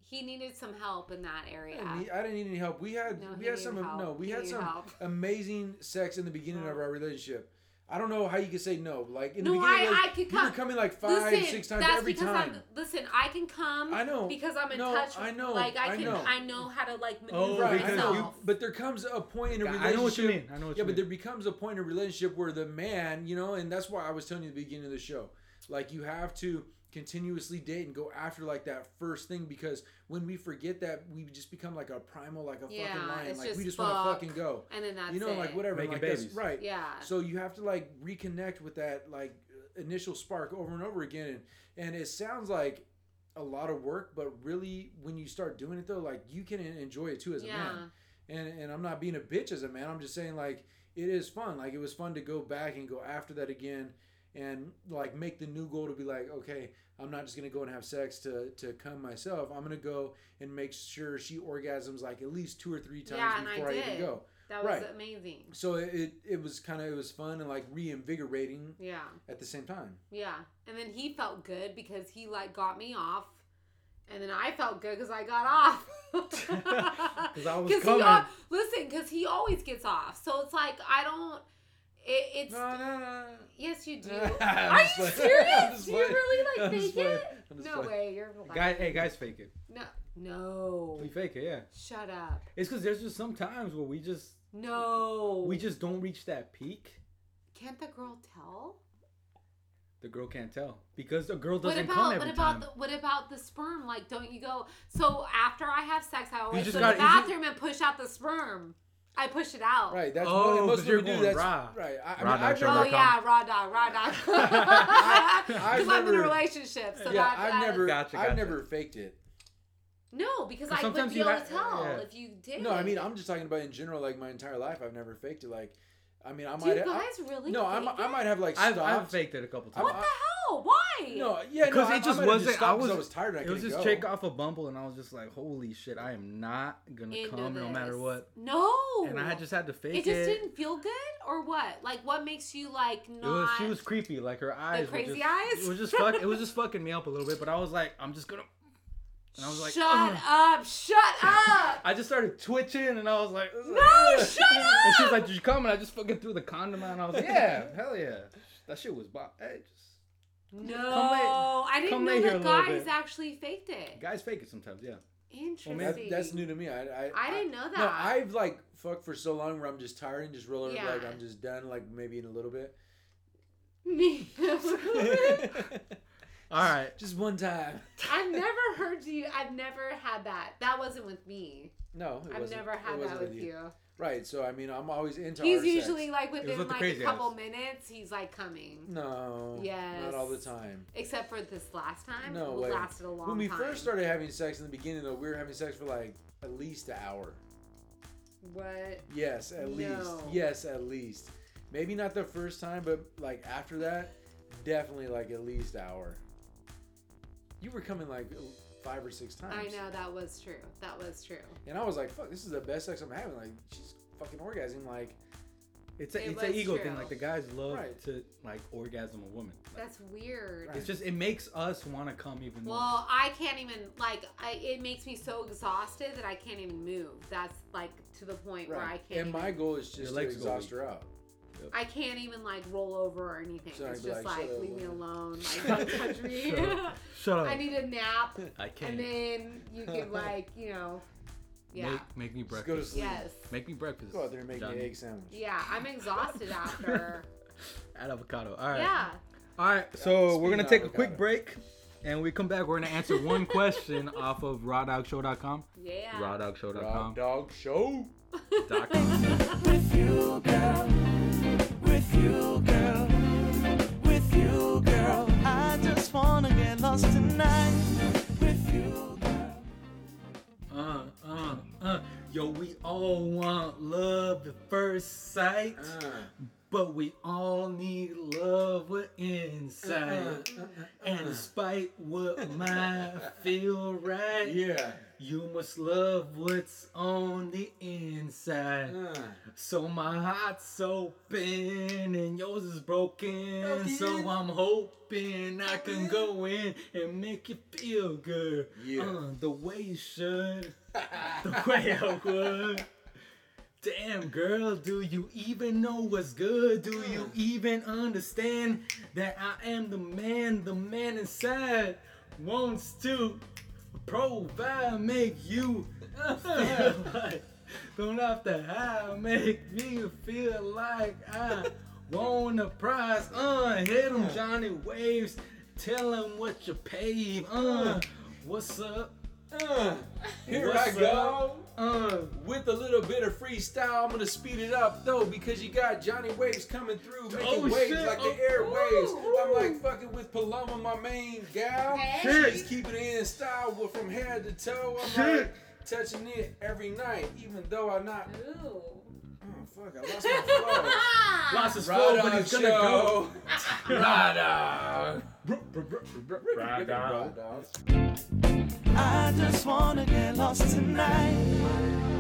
he needed some help in that area. I didn't, need, I didn't need any help. We had No, we had some help. no we He had some help. amazing sex in the beginning of our relationship. I don't know how you could say no. Like in the beginning, I- like, I could you were coming like five, listen, six times that's every because time. I'm listen. I can come. I know. because I'm in No, touch. I know, Like I I can. know. I know how to like Oh, maneuver Right, I because know. myself. But there comes a point in a I relationship. I know what you mean. I know what Yeah, you but there becomes a point in a relationship where the man, you know, and that's why I was telling you at the beginning of the show, like you have to continuously date and go after like that first thing because when we forget that, we just become like a primal, like a Yeah, fucking lion. Like we just just want to fucking go. and then that's you know, it. like whatever, Making like that's- babies. right? Yeah. So you have to like reconnect with that, like initial spark over and over again, and and it sounds like a lot of work, but really when you start doing it though, like you can enjoy it too as a man. And and I'm not being a bitch as a man. I'm just saying like it is fun. Like it was fun to go back and go after that again and like make the new goal to be like, okay, I'm not just gonna go and have sex to to come myself. I'm gonna go and make sure she orgasms like at least two or three times Yeah, and I before I, even go. That was Right. amazing. So it, it, it was kind of it was fun and like reinvigorating Yeah. at the same time. Yeah. And then he felt good because he like got me off. And then I felt good because I got off. Because I was he coming. al- listen, because he always gets off. So it's like, I don't. It, it's. No, no, no. Yes, you do. Are you playing. Serious? Do you really like I'm fake it? No playing. way. You're lying. Guy, hey, guys, fake it. No. No. We fake it, yeah. Shut up. It's because there's just some times where we just No. we just don't reach that peak. Can't the girl tell? The girl can't tell because the girl doesn't about come what every about time. the, what about the sperm? Like, don't you go? So after I have sex, I always go to the gotta- just- bathroom and push out the sperm. I push it out. Right, that's Oh, what most 'cause you're people do. That's raw. right. I, I Raw mean, dog I've show Oh never, dot com. yeah, raw dog, raw dog. I've Because I'm in a relationship, so yeah, that, I've that- never, Gotcha, I've gotcha. never faked it. No, because 'Cause I would sometimes be able ha- to tell yeah. if you did. No, I mean I'm just talking about in general. Like my entire life, I've never faked it. Like, I mean, I might. Do might. you I- guys really? no, I, fake mi- I might have like I've. I've faked it a couple times. What the hell? Why? No, yeah, Because no, it just I, I might have wasn't- stopped I 'cause was- I was tired. I It was couldn't go. chick off a Bumble, and I was just like, "Holy shit, I am not gonna Into come no matter what." No. And I just had to fake It it. just didn't feel good, or what? Like, what makes you like not? It was she was creepy, like her eyes. crazy were just, eyes? It was just fuck. It was just fucking me up a little bit. But I was like, I'm just gonna. And I was like, shut "Ugh." up! Shut up! I just started twitching, and I was like, No, "Ugh." shut up!" And she was like, "Did you come?" And I just fucking threw the condom out, and I was like, "Yeah, hell yeah." That shit was bomb. Hey, just No, lay- I didn't know that guys actually faked it. guys fake it sometimes, yeah. Interesting. That, that's new to me. I, I, I didn't know that. No, I've like fucked for so long where I'm just tired and just rolling. Yeah. like I'm just done. Like maybe in a little bit. Me. All right. just one time. I've never heard you. I've never had that. That wasn't with me. No, it I've wasn't- never it had wasn't that with you. Right. So I mean, I'm always into. He's our usually sex. like within like a couple eyes. minutes, he's like coming. No. Yes. Not all the time. Except for this last time. No it way. lasted a long When we time. first started having sex in the beginning, though, we were having sex for like at least an hour. What? Yes, at least. No. Yes, at least. Maybe not the first time, but like after that, definitely like at least hour. You were coming like five or six times. I know that was true. That was true. And I was like, "Fuck, this is the best sex I'm having." Like she's fucking orgasming. Like It's a It it's an was ego true. thing. Like the guys love Right. to like orgasm a woman. Like, That's weird. Right. It's just it makes us want to come even more. Well, I can't even like. I, it makes me so exhausted that I can't even move. That's like to the point where I can't. And even, my goal is just to legs go exhaust weak. her out. I can't even like roll over or anything. So I'd it's just like, like, leave me woman." alone. Like don't touch me. Shut up. Shut up. I need a nap, I can't. and then you can like you know, yeah, Make, make me Just go to breakfast. sleep. yes, Make me breakfast. Go out there and make Johnny. me an egg sandwich. yeah. I'm exhausted after. Add avocado. All right. Yeah. All right. So speaking we're gonna of take a avocado. quick break, and we come back. We're gonna answer one question off of rawdogshow.com. Yeah. Rawdogshow.com. Raw Dog Show. With you, girl. With you, girl. With you, girl. I just wanna get lost tonight. With you, girl. Uh, uh, uh. Yo, we all want love at first sight, Uh, but we all need love with uh, insight. And despite what might feel right, yeah. you must love what's on the inside. Uh, So my heart's open and yours is broken. Broken. So I'm hoping I can go in and make you feel good. Yeah. Uh, the way you should. the way I would. Damn girl, do you even know what's good? Do you even understand that I am the man, the man inside wants to provide, make you feel like don't have to hide, make me feel like I won a prize. Uh, hit 'em Johnny Waves, tell 'em what you paid. Uh, what's up? Uh, here What's I go. Uh, With a little bit of freestyle, I'm gonna speed it up though because you got Johnny Waves coming through, making Oh, waves shit. like Oh, the airwaves. ooh, I'm like fucking with Paloma, my main gal. Hey. She's keeping it in style from head to toe. I'm Shit. like touching it every night, even though I'm not. Ooh. Fuck, I lost my flow. lost his flow, but he's gonna go. Rada. I just wanna get lost tonight.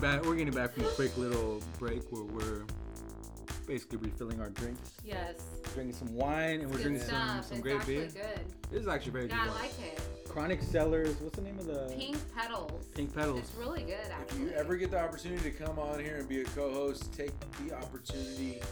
Getting back. We're getting back from a quick little break where we're basically refilling our drinks, Yes. drinking some wine, and we're drinking some stuff. some it's great beer. good. This is actually very good. Yeah, I like it. Chronic Cellars. What's the name of the Pink petals. Pink Petals? It's really good, If you ever get the opportunity to come on here and be a co-host, take the opportunity and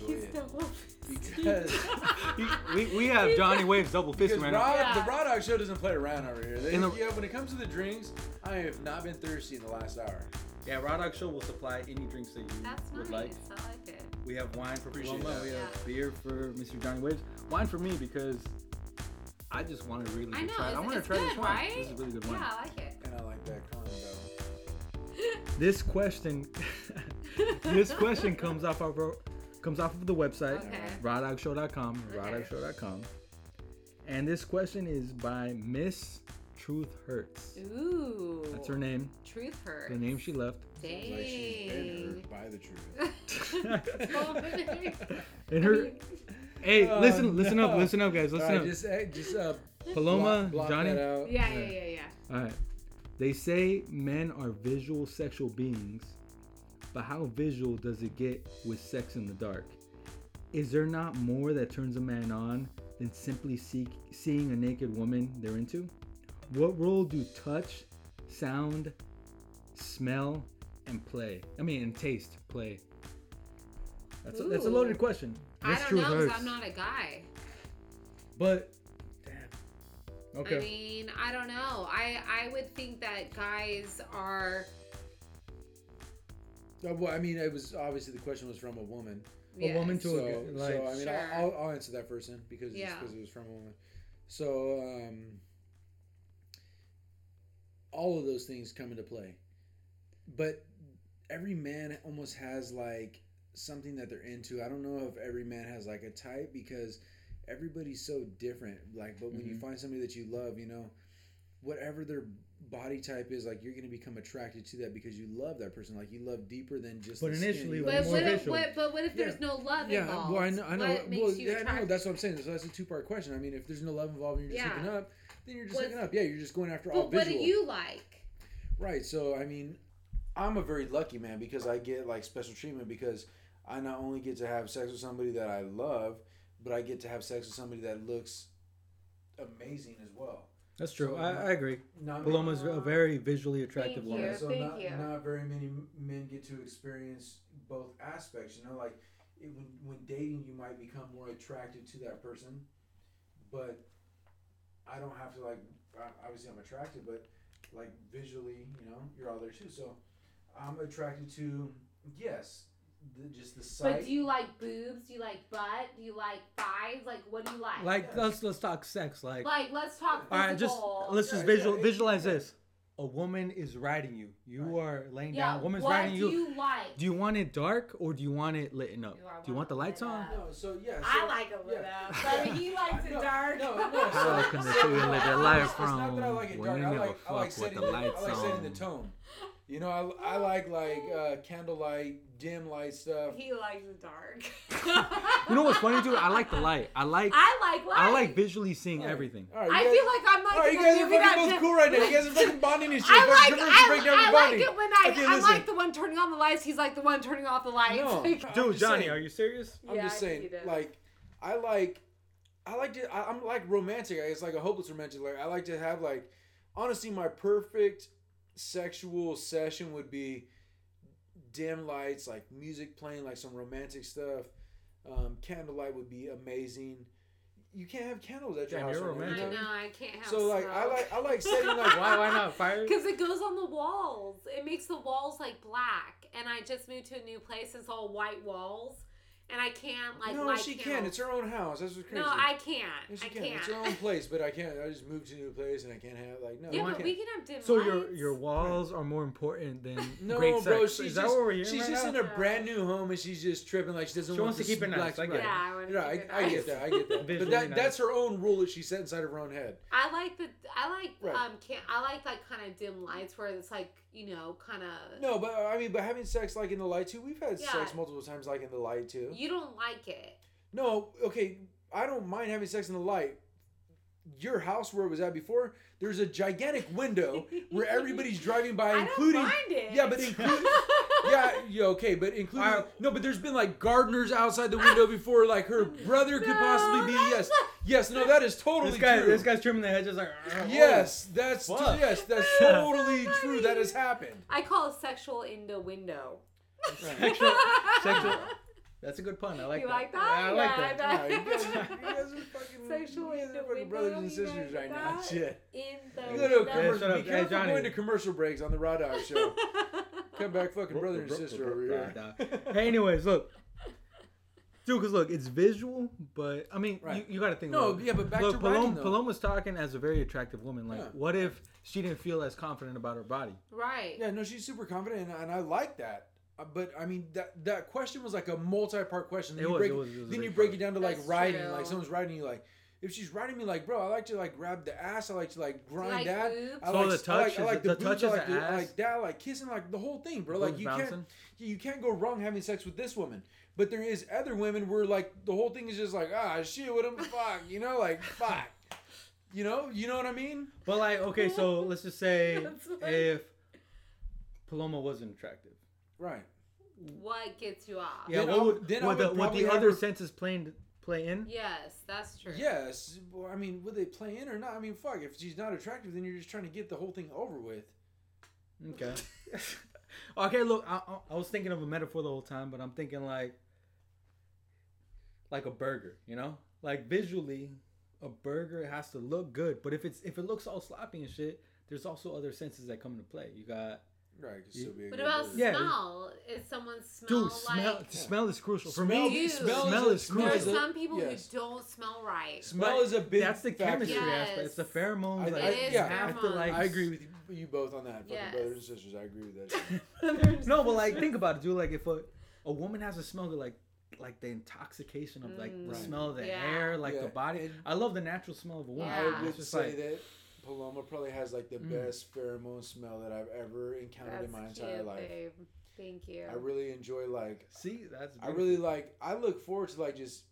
enjoy He's it. so Because He- we, we have Johnny Waves double Because fisting right Rod, now. Yeah. the Raw Dog Show doesn't play around over here. They, In the- yeah, when it comes to the drinks, I have not been thirsty in the last hour. Yeah, Raw Dog Show will supply any drinks that you That's would nice. like. I like it. We have wine for Appreciate Paloma. that. We have Yeah. beer for Mr. Johnny Waves. Wine for me because I just want to really I know. try. It's, I want to it's try good, this wine. right? This is a really good wine. Yeah, I like it. And I like that combo. This question, this question comes off of our, comes off of the website, Okay. rawdogshow.com, Okay. rawdogshow.com. And this question is by Miss Truth Hurts. Ooh. That's her name, Truth hurts. the name she left. Sounds like she's been Dang. hurt by the truth. And her, hey, Oh, listen, listen up, listen up, guys, listen All right, up. just, eh, just uh, Paloma, block, block Johnny. that out. Yeah, yeah, yeah, yeah. All right. They say men are visual sexual beings, but how visual does it get with sex in the dark? Is there not more that turns a man on than simply seek, seeing a naked woman they're into? What role do touch, sound, smell, and play? I mean, and taste play? That's a, that's a loaded question. I don't know because I'm not a guy. But damn. Okay. I mean, I don't know. I I would think that guys are. Uh, well, I mean, it was obviously the question was from a woman. a woman to So, a like. so I mean, Sure. I'll, I'll answer that first then because Yeah. because it was from a woman. So, um, all of those things come into play, but every man almost has like something that they're into. I don't know if every man has like a type because everybody's so different. Like, but when you Mhm. find somebody that you love, you know, whatever their body type is, like you're gonna become attracted to that because you love that person. Like you love deeper than just. But the skin. initially, You But love- what, if, what, but what if there's Yeah. no love yeah, involved? well, I know, I know. What makes well, you yeah, I know. That's what I'm saying. So that's a two part question. I mean, if there's no love involved and you're just Yeah. hooking up, then you're just What's- hooking up. Yeah, you're just going after all But what do you like? Right. So I mean, I'm a very lucky man because I get like special treatment because I not only get to have sex with somebody that I love, but I get to have sex with somebody that looks amazing as well. That's true. So, I, I agree. Not Paloma's a very visually attractive Thank woman. you. so Thank not, you. not very many men get to experience both aspects. You know, like it, when when dating, you might become more attracted to that person, but I don't have to like. Obviously, I'm attracted, but like visually, you know, you're all there too. So I'm attracted to yes, the, just the sight. But do you like boobs? Do you like butt? Do you like thighs? Like, what do you like? Like Yes. let's let's talk sex. Like, Like, let's talk all right, just let's just Yeah, visual yeah, visualize this. A woman is riding you. You Right. are laying yeah, down. A woman's what riding do you. you like? Do you want it dark or do you want it lit up? Do Do you want the lights on? no, so yeah. So, I like it lit yeah. up, but he likes it No, dark. No, no. So, can so- I show you a little bit it's- light it's not that I from like it when dark. you I never like, I like fuck setting with the the, I lights like setting the on. tone. You know, I, I like like uh, candlelight, dim light stuff. he likes the dark. You know what's funny too? I like the light. I like I like light. I like visually seeing Alright. everything. All right, you I guys- feel like I'm like All right, you guys are movie that fucking both just- cool right now. You guys are fucking bonding and shit. I Fucking like come on, let's break I, down I your like bonding. it when I Okay, I'm listen. like the one turning on the lights. He's like the one turning off the lights. No. Like, Dude, Johnny, saying. are you serious? I'm Yeah, just saying, like, I like I like to. I, I'm like romantic. It's like a hopeless romantic. Like I like to have like, honestly, my perfect sexual session would be dim lights, like music playing, like some romantic stuff. Um, candlelight would be amazing. You can't have candles at your Damn, house. you're right now, I know I can't have. So like I like I like setting like Why? Why not fire? Because it goes on the walls. It makes the walls like black. And I just moved to a new place. It's all white walls. And I can't like no, light she can. candles. It's her own house. That's what's crazy. No, I can't. Yes, she I can. can't. It's her own place, but I can't. I just moved to a new place and I can't have like no. yeah, I but can't. we can have dim lights So lights. your your walls are more important than No, great bro, sex. she's Is that just, what we're she's right just now? in a brand new home and she's just tripping like she doesn't She want wants to keep it nice, black I get spread. Yeah, I want to Yeah, I, keep I get that. I get that. but that nice. that's her own rule that she set inside of her own head. I like the I like Right. um can I like like kind of dim lights where it's like you know kind of No, but I mean, but having sex like in the light too. We've had Yeah. sex multiple times like in the light too. you don't like it. No, okay, I don't mind having sex in the light. Your house where it was at before, there's a gigantic window where everybody's driving by, I including don't mind it. yeah, but including yeah, yeah, okay, but including Alright. no, but there's been like gardeners outside the window before, like her brother could possibly be. Yes, yes, no, that is totally This guy, true. this guy's trimming the hedges like. "Oh." yes, that's Fuck. yes, that's totally true. That has happened. I call it sexual in the window. Sexual, sexual. That's a good pun. I like You that. like that? Yeah, I like Yeah, that. I you guys, are, you guys are fucking, Sexual you guys are fucking brothers and sisters right now. Shit. In the You go to a window. Yeah, commercial. shut up. Be Hey, careful Johnny. going to commercial breaks on the Raw Dog Show. Come back, fucking brother and sister over here. Hey, anyways, look. Dude, because look, it's visual, but I mean, Right. you, you got to think. No, look, yeah, but back look, to Paloma, writing, though. Paloma's talking as a very attractive woman. Like, Yeah. what if she didn't feel as confident about her body? right. Yeah, no, she's super confident, and, and I like that. Uh, But I mean, that that question was like a multi-part question. Then It you was, break, it was- it was then you break part. it down to like That's writing. true. Like someone's writing you, like if she's writing me, like bro, I like to like grab the ass. I like to like grind like that. boobs? I So like, the I touch like, I like the the, touch boobs, I like, the the, I ass? like that, like kissing, like the whole thing, bro. Like you bouncing? can't, you can't go wrong having sex with this woman. But there is other women where like the whole thing is just like ah shit, what the fuck, you know, like fuck, you know, you know what I mean? But like, okay, so let's just say if Paloma wasn't attractive, Right. What gets you off? yeah, Then what would, would- then I would would the, would probably the other her- senses playing play in? Yes, that's true. Yes, well, I mean, would they play in or not? I mean, fuck. If she's not attractive, then you're just trying to get the whole thing over with. Okay. okay, look, I, I, I was thinking of a metaphor the whole time, but I'm thinking like, like a burger, you know, like visually, a burger has to look good. But if it's if it looks all sloppy and shit, there's also other senses that come into play. You got Right, could still be What about burger. Yeah. smell? Is someone smell dude, like? smell. Smell is crucial for Smell- me. Ew. smell, Smell is, is a, smell There are some people yes. who don't smell right. Smell is a big. That's the factor. chemistry Yes. aspect. It's the pheromones. I- like, I- It is yeah. you have pheromones. like. I agree with you, you both on that, Yes. brothers and sisters. I agree with that. No, but like think about it, dude. Like if a, a woman has a smell like like the intoxication of like the Mm. smell of the Yeah. hair, like Yeah. the body. I love the natural smell of a woman. Yeah. I would just say like- that Paloma probably has like the Mm. best pheromone smell that I've ever encountered That's in my cute, entire life. babe. Thank you. I really enjoy like See, that's. I really like. I look forward to like just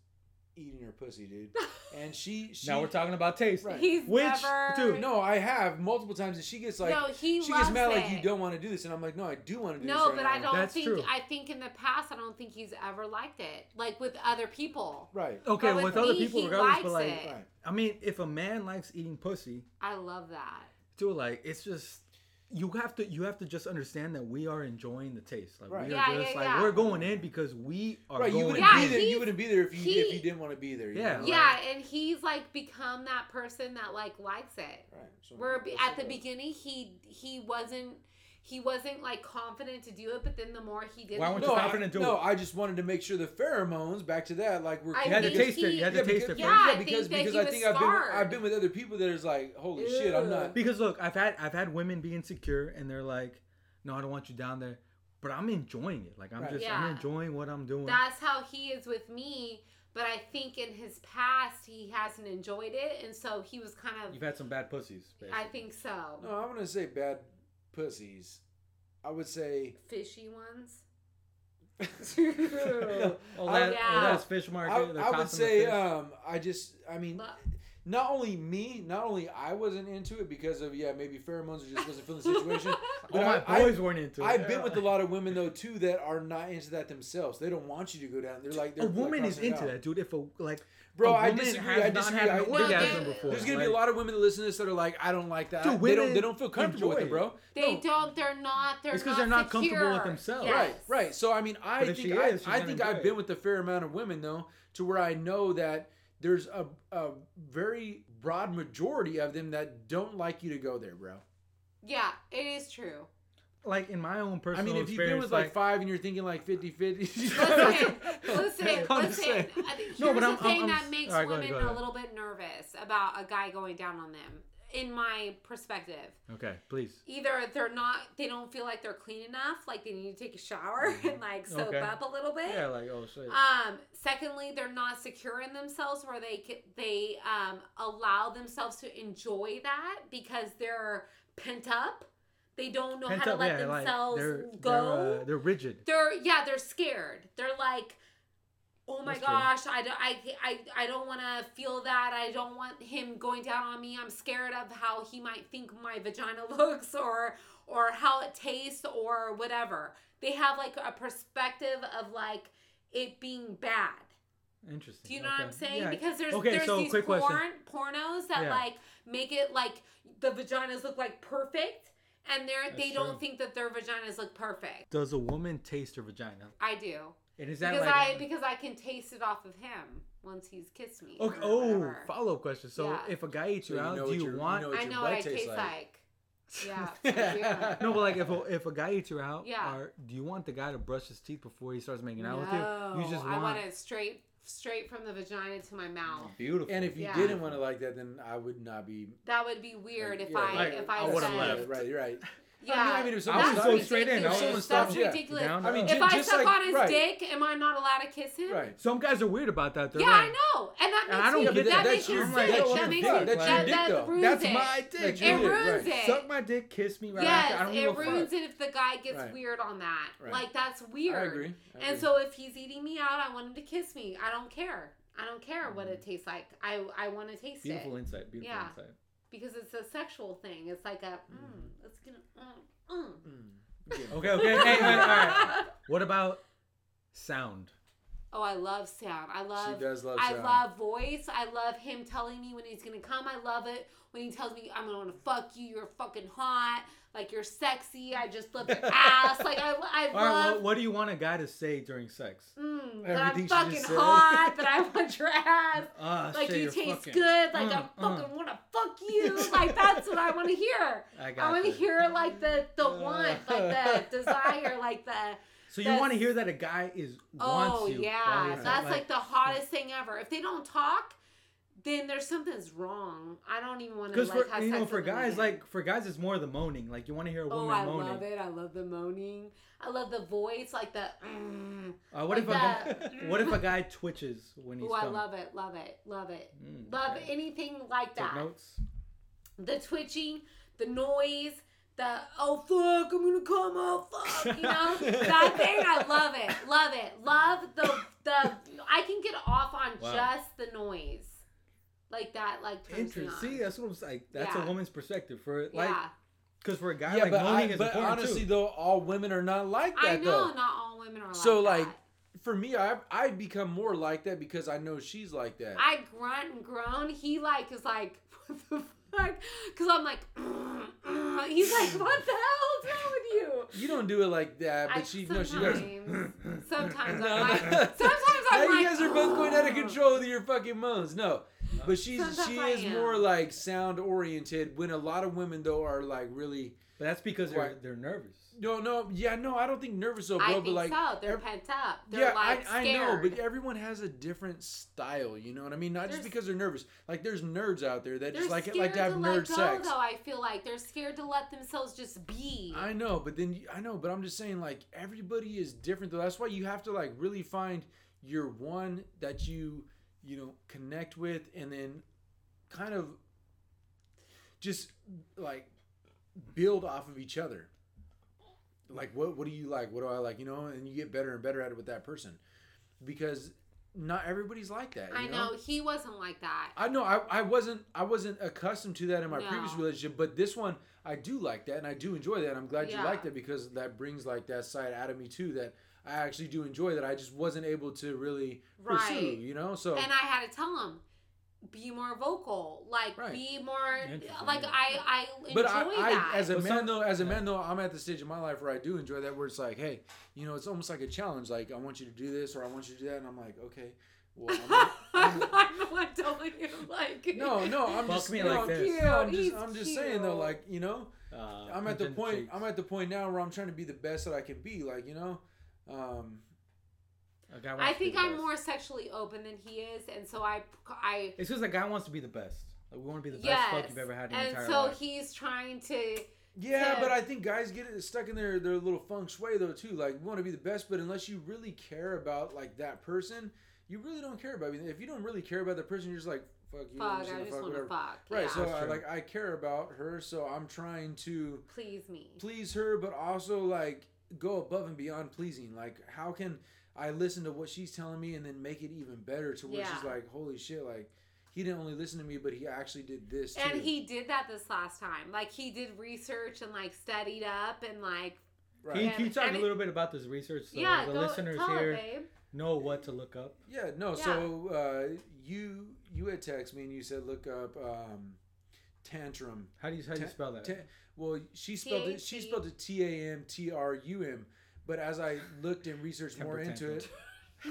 eating her pussy, dude. And she, she Now we're talking about taste. Right. He's Which- never. dude, No, I have multiple times, and she gets like, no, he she loves gets mad it. like you don't want to do this, and I'm like, no, I do want to do this. No, right but now. I don't That's think. true. I think in the past, I don't think he's ever liked it, like with other people. Right. Okay, But with, with other me, people, he regardless, likes but like, it. Right. I mean, if a man likes eating pussy, I love that. dude, like it's just you have to you have to just understand that we are enjoying the taste. Like Right. we are Yeah, just yeah, like yeah. we're going in because we are Right. You going. wouldn't Yeah, be there. You wouldn't be there if you he- if you didn't want to be there. Yeah, know? like- yeah, and he's like become that person that like likes it. Right. So Where be- that's at the okay. beginning he he wasn't he wasn't like confident to do it, but then the more he did, Why it, weren't No, you I, confident to no, it? No, I just wanted to make sure the pheromones. Back to that, like we're. I You had to think taste it. You had to yeah, taste because, it. Yeah, first. I yeah, because think that because I think I've been. I've been with other people that is like, holy shit, I'm not. Because look, I've had I've had women be insecure and they're like, no, I don't want you down there, but I'm enjoying it. Like I'm Right. just Yeah. I'm enjoying what I'm doing. that's how he is with me. But I think in his past he hasn't enjoyed it, and so he was kind of. You've had some bad pussies. I think so. No, I'm gonna say bad pussies. I would say. Fishy ones. oh, I- that, Yeah. oh, that's fish I, market. they're I would say fish. um I just I mean But- not only me, not only I wasn't into it because of yeah maybe pheromones or just wasn't feeling the situation. All my I- I, weren't into it. I've been with a lot of women though too that are not into that themselves. They don't want you to go down. They're like they're A woman like, is into out. that, dude. If a like, Bro, a I woman disagree. Has I not disagree. had an I- orgasm there- before. There's gonna be a lot of women that listen to this that are like, I don't like that. Dude, they don't. They don't feel comfortable with it, bro. They No. don't. They're not. They're It's 'cause not they're not comfortable with themselves. Yes. Right, right. So I mean, I But think she I, I think I've it. been with a fair amount of women though, to where I know that there's a a very broad majority of them that don't like you to go there, bro. Yeah, it is true. Like in my own personal I mean, if you've been with like, five and you're thinking like 50 50 Listen, listen, I'm listen. saying. I think No, here's but I'm- thing I'm- that I'm- makes all right, go ahead, women go a little bit nervous about a guy going down on them. In my perspective, okay, please. either they're not, they don't feel like they're clean enough, like they need to take a shower and like soap Okay. up a little bit. Yeah, like oh shit. Um, secondly, they're not secure in themselves where they ca- they um, allow themselves to enjoy that because they're pent up. They don't know Pent how to let yeah, like themselves they're go. They're, uh, they're rigid. they're yeah they're scared they're like oh my That's true. gosh I, don't- I, I, I don't want to feel that i don't want him going down on me i'm scared of how he might think my vagina looks or or how it tastes or whatever they have like a perspective of like it being bad Interesting. do you know what I'm saying? Yeah. Because there's Okay, there's so these porn question. pornos that Yeah. like make it like the vaginas look like perfect, and they're they That's don't true. think that their vaginas look perfect. Does a woman taste her vagina? I do And is that because like I because I can taste it off of him once he's kissed me. Okay. Oh, follow up question. So Yeah. if a guy eats So you you out, know do you your- you want? know I know what I taste like. like. Yeah, I no, but like if a, if a guy eats you out, Yeah. or do you want the guy to brush his teeth before he starts making out no, with you? You just I want, want it straight straight from the vagina to my mouth. beautiful. And if you Yeah. didn't want to like that, then I would not be. That would be weird if Yeah, I like, if I, I would've left. Right, you're right. Yeah, I mean, if someone I would stopped go you- straight in. I ridiculous. would- someone That's stopped ridiculous. Down I mean, If ju- I suck like- on his right. dick, am I not allowed to kiss him? Right. some guys are weird about that. They're Yeah, like, I know, and that And I don't me, get that, that. makes That's me your- sick. That makes dick. me, That's that, your dick, that though. ruins That's my dick. It ruins it. Suck my dick, kiss me right after. I Yes, don't it give a fuck. ruins it if the guy gets weird on that. Like that's weird. I agree. And so if he's eating me out, I want him to kiss me. I don't care. I don't care what Mm-hmm. it tastes like. I I want to taste Beautiful it Beautiful insight. Beautiful Yeah. insight. Because it's a sexual thing. It's like a mm, it's gonna mm, mm. Mm. Okay, okay. hey, wait, all right. What about sound? Oh, I love sound. I love. She does love I sound. love voice. I love him telling me when he's gonna come. I love it when he tells me I'm gonna fuck you. You're fucking hot. Like you're sexy. I just love your ass. Like I, I All right, love. what, what do you want a guy to say during sex? Mm, that I'm she fucking just said. hot. that I want your ass. Ah, Like shit, you you're taste fucking- good. Like Uh, I fucking uh. want to fuck you. Like that's what I want to hear. I I want to hear like the the want, like the desire, like the. So you want to hear that a guy is wants Oh you? yeah, that's like, like the hottest thing ever. If they don't talk, then there's something's wrong. I don't even want to because like for have you know for guys like for guys it's more the moaning. Like you want to hear a woman Oh, I moaning. love it. I love the moaning. I love the voice, like the. Mm. Uh, what Like if a guy, what if a guy twitches when he's Oh, I love it, love it, love it. Mm, Love okay. anything like Take that. notes. The twitching, the noise, the oh fuck, I'm gonna come oh fuck, you know that thing. I love it, love it, love the the. I can get off on Wow. just the noise, like that, like Interesting. See, that's what I'm saying. That's Yeah. a woman's perspective for it. Like, yeah, because for a guy, Yeah, like but, moaning I, is but important honestly, too. though, all women are not like that. I know though. not all women are like So, like, like, that. For me, I I become more like that because I know she's like that. I grunt and groan. He like is like what the fuck? Because I'm like, he's like, what the hell's wrong with you? you don't do it like that, but I- she no, she does. sometimes, sometimes No, I'm like, sometimes I'm you like, guys are both going out of control with your fucking moans. No, but she's Sometimes she I is am. more like sound oriented. When a lot of women though are like really but that's because they're they're nervous. No no yeah no I don't think nervous though, I bro. think but like so. They're ev- pent up. They're yeah, like I, I know, but everyone has a different style. You know what I mean? Not just because they're nervous. Like there's nerds out there that just like scared like to have to nerd go, sex. though. I feel like they're scared to let themselves just be. I know, but then I know, but I'm just saying like everybody is different though. That's why you have to like really find your one that you you know connect with, and then kind of just like build off of each other. Like what what do you like? What do I like? You know, and you get better and better at it with that person, because not everybody's like that. I you know he wasn't like that. I know I, I wasn't I wasn't accustomed to that in my previous relationship, but this one I do like that and I do enjoy that. I'm glad Yeah. you like that because that brings like that side out of me too that I actually do enjoy that I just wasn't able to really pursue, you know? So and I had to tell him, be more vocal, like Right. be more, like. I I enjoy but I, that. I as a But man some- though as a man though I'm at the stage of my life where I do enjoy that where it's like hey you know it's almost like a challenge like I want you to do this or I want you to do that and I'm like okay well I'm, I'm, I'm, the one telling you like no no I'm just me no, like I'm, this. Cute. I'm just I'm just saying though like you know Uh, I'm at the point. cheeks. I'm at the point now where I'm trying to be the best that I can be. Like you know, um, A guy wants I to be think I'm best. more sexually open than he is, and so I I It's just a guy wants to be the best. Like we want to be the best fuck you've ever had in your and entire so life. he's trying to yeah, To- but I think guys get it stuck in their their little feng shui though too. Like we want to be the best, but unless you really care about like that person, you really don't care about. If you don't really care about the person, you're just like fuck you. Fuck. I just fuck, want to fuck. Right. yeah. So I like I care about her, so I'm trying to please me. please her, but also like go above and beyond pleasing. Like how can I listen to what she's telling me and then make it even better to where she's like, holy shit, like he didn't only listen to me, but he actually did this too. And he did that this last time. Like he did research and like studied up and like right. Can you, can you talk and a it- little bit about this research so yeah, the go listeners tell here it, babe. know what to look up? Yeah, no. Yeah. So uh, you you had text me and you said look up um, tantrum. How do you how do you spell that? Ta- well, she spelled it. She T-A-T. spelled it T A M T R U M. But as I looked and researched more into it,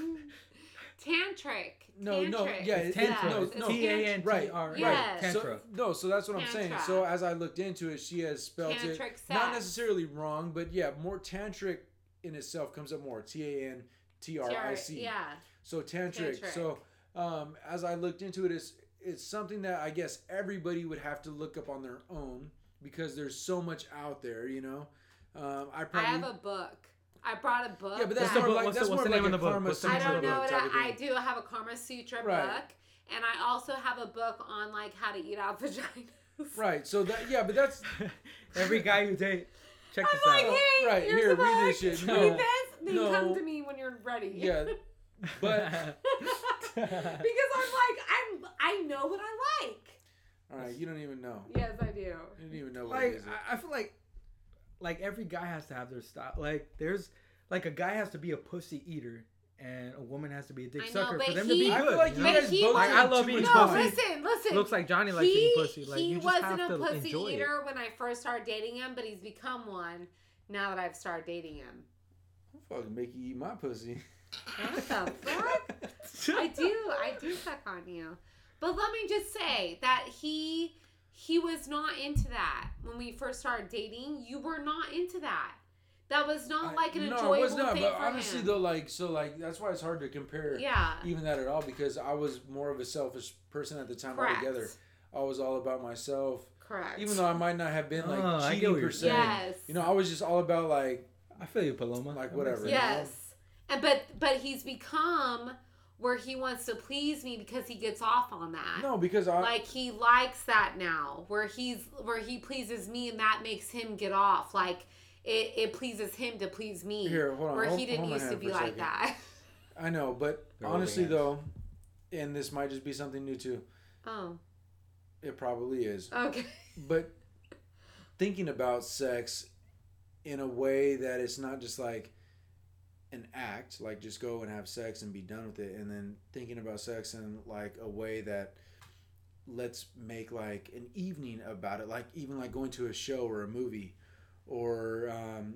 Tantric. No, no, yeah, It's it- Yes, tantra. no, it's no. T A N T right, R. Yes. Tantra. So, no, so that's what I'm saying. Tantra. So as I looked into it, she has spelled it sex. not necessarily wrong, but yeah, more tantric in itself comes up more. T A N T R I C. Yeah. So tantric. Tantric. So um, as I looked into it, it's it's something that I guess everybody would have to look up on their own because there's so much out there. You know, um, I I probably have a book. I brought a book. yeah, but that's that- more book? like What's that's the- more what's the name a of the book? What's I don't know book that I do have a Karma Sutra Right. book, and I also have a book on like how to eat out vaginas. Right. So that yeah, but that's Every guy you date, check I'm this like, out. hey, Right, here's here, the read book. this shit. Read No, this. Then no. come to me when you're ready. yeah. But because I'm like, I'm, I know what I like. all right, you don't even know. Yes, I do. You don't even know what it like is. I, I feel like like every guy has to have their style. Like there's like a guy has to be a pussy eater and a woman has to be a dick I know, sucker but for them he- to be I good. feel like you you know? Guys both was- take I love too eating No, pussy. listen, listen. Looks like Johnny likes he, eating pussy. Like he you just wasn't have a to pussy enjoy it. eater when I first started dating him, but he's become one now that I've started dating him. I'll fucking make you eat my pussy. What the fuck? I do, I do suck on you. But let me just say that he he was not into that when we first started dating. You were not into that. That was not like an no, enjoyable it was not. thing But for honestly, him. though, like so, like that's why it's hard to compare yeah, even that at all because I was more of a selfish person at the time correct. altogether. I was all about myself, Correct. even though I might not have been like Oh, cheating per you're se. yes, You know, I was just all about like I feel you, Paloma. Like, whatever, makes you know? yes, and but but he's become where he wants to please me because he gets off on that. no because I like he likes that now where he's where he pleases me and that makes him get off like it, it pleases him to please me Here, hold on, where hold- he didn't used to be like second. that I know, but They're honestly though, and this might just be something new too. oh It probably is. okay But thinking about sex in a way that it's not just like an act, like just go and have sex and be done with it, and then thinking about sex in like a way that let's make like an evening about it, like even like going to a show or a movie, or um,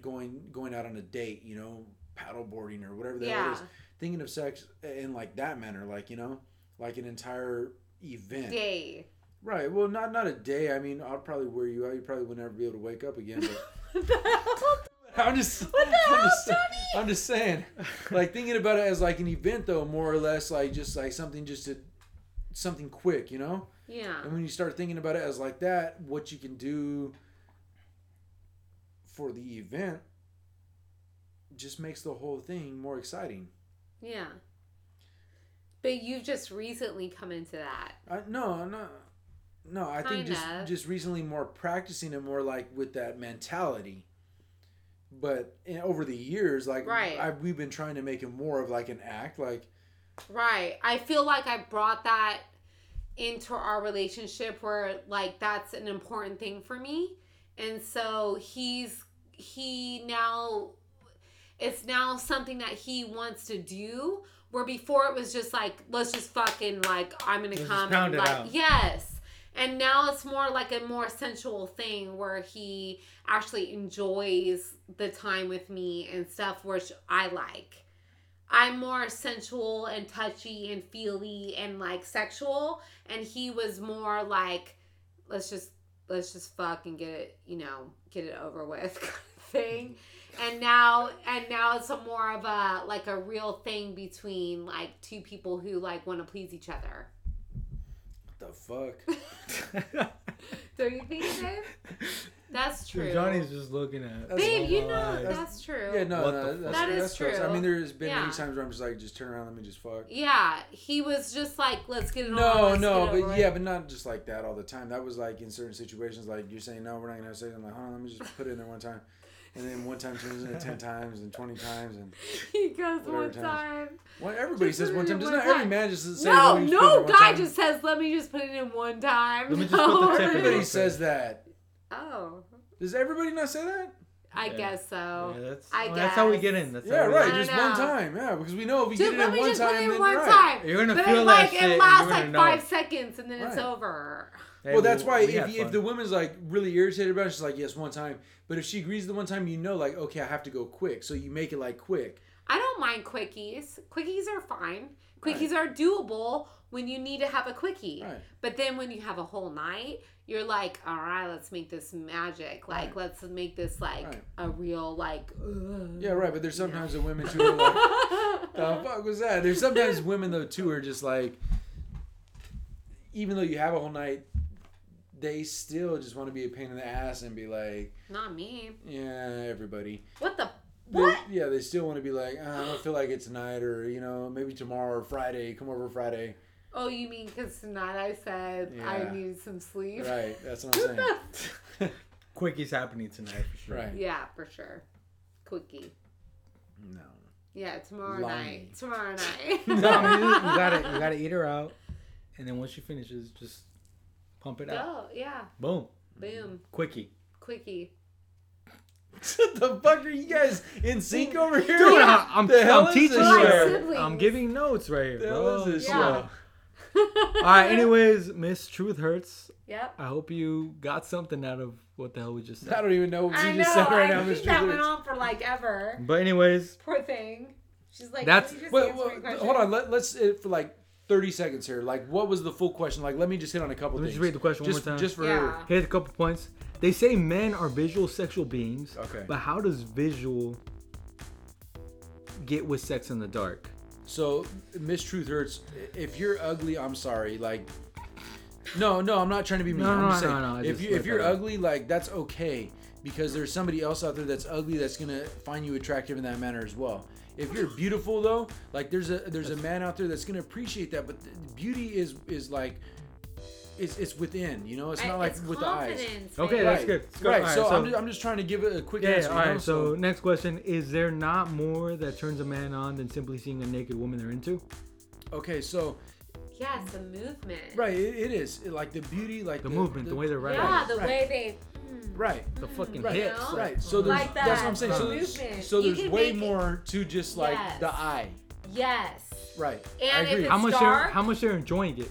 going going out on a date, you know, paddleboarding or whatever the hell it yeah is. Thinking of sex in like that manner, like you know, like an entire event. day Right. Well, not not a day. I mean, I'll probably wear you out. You probably would never be able to wake up again. But what the hell I'm just, What the I'm hell, just, Johnny? I'm just saying, like thinking about it as like an event, though, more or less, like just like something just to, something quick, you know. yeah And when you start thinking about it as like that, what you can do for the event just makes the whole thing more exciting. yeah but you've just recently come into that I, no, no, no. I think just Kinda. just recently more practicing and more like with that mentality. But in, over the years, like Right. I, we've been trying to make it more of like an act, like Right. I feel like I brought that into our relationship where like that's an important thing for me. And so he's he now it's now something that he wants to do where before it was just like let's just fucking like I'm going to Let's just come pound and it like out. yes. And now it's more like a more sensual thing where he actually enjoys the time with me and stuff which I like. I'm more sensual and touchy and feely and like sexual and he was more like let's just let's just fuck and get it, you know, get it over with kind of thing. And now and now it's a more of a like a real thing between like two people who like want to please each other. What the fuck? Don't you think, Dave? That's true. Johnny's just looking at. That's Babe, you know my that's, true. Yeah, no, What no, the that's, fuck? That is that's facts. I mean, there's been Yeah. many times where I'm just like, just turn around, let me just fuck. Yeah, he was just like, let's get it on. No, let's no, but yeah, but not just like that all the time. That was like in certain situations, like you're saying, no, we're not gonna have sex. I'm like, hold on, let me just put it in there one time, and then one time turns into ten times and twenty times, and he goes one times. time. well, everybody Just says one time. Does not every time. man just say? No, let me just put it no guy just says, "Let me just put it in one time." Let me just put the No. tip in it. Everybody says that. Oh, Does everybody not say that? I Yeah. guess so. Yeah, that's, I well, that's how we get in. That's Yeah, how we right. get I in. Just don't one time. Yeah, because we know if we Dude, get it let in me one just put time, in then one right. time. You're gonna but feel it, that like shit it lasts like know. five seconds and then it's over. Hey, well, that's why we if, if the woman's like really irritated about it, she's like, yes, one time. But if she agrees the one time, you know, like, okay, I have to go quick. So you make it like quick. I don't mind quickies. Quickies are fine. Quickies are doable when you need to have a quickie. Right. But then when you have a whole night, you're like, all right, let's make this magic. Like, Right. let's make this like Right. a real like. Yeah, right. But there's sometimes the women too are like, the fuck was that? There's sometimes women though too are just like, even though you have a whole night, they still just want to be a pain in the ass and be like, Not me. yeah, everybody. What the? They- yeah, they still want to be like, "Uh, I don't feel like it tonight, or you know, maybe tomorrow or Friday. Come over Friday. Oh, you mean because tonight I said I need some sleep? Right. That's what I'm saying. Quickies happening tonight for sure. Right. Yeah, for sure. Quickie. no. Yeah, tomorrow Lying. night. Tomorrow night. No, you, you gotta you gotta eat her out, and then once she finishes, just pump it out. Go. Yeah. Boom, Boom. quickie. Quickie. What the fuck are you guys in sync over here? Dude, I, I'm, The hell I'm teaching you. Like shit? siblings. I'm giving notes right here, The hell bro. is this Yeah. shit? All right. Anyways, Miss Truth hurts. Yep. I hope you got something out of what the hell we just said. I don't even know what I you know. just said right I now, think Mr. that went Lewis. on for like ever. But anyways, Poor thing. She's like, That's- you just Wait, wait, hold on. Let, let's uh, for like 30 seconds here. Like, what was the full question? Like, let me just hit on a couple let me things. just read the question just, one more time. Just for Yeah. Here's a couple points. They say men are visual sexual beings. Okay. But how does visual get with sex in the dark? So, Miss Truth hurts. If you're ugly, I'm sorry. Like, no, no, I'm not trying to be mean. No, I'm no, just no, saying, no, if you if you're ugly, like that's okay because there's somebody else out there that's ugly that's gonna find you attractive in that manner as well. If you're beautiful though, like there's a there's a man out there that's gonna appreciate that. But beauty is is like. It's, it's within, you know. It's I- not like it's with the eyes. confidence, Okay, babe. that's good. Let's go. Right. All right, so, so- I'm, just, I'm just trying to give it a quick Yeah, answer. all you know? right. So next question: Is there not more that turns a man on than simply seeing a naked woman they're into? okay, so Yeah, it's the movement. right, it, it is like the beauty, like The movement, the way they're riding. Yeah, the Right. way they. Hmm. right. The fucking Right, hips. know? Right. So there's Like that's what I'm that, saying. So the there's, so You there's can way make it- more to just like Yes. the eye. Yes. Right. And I if agree. it's How much dark, they're how much they're enjoying it.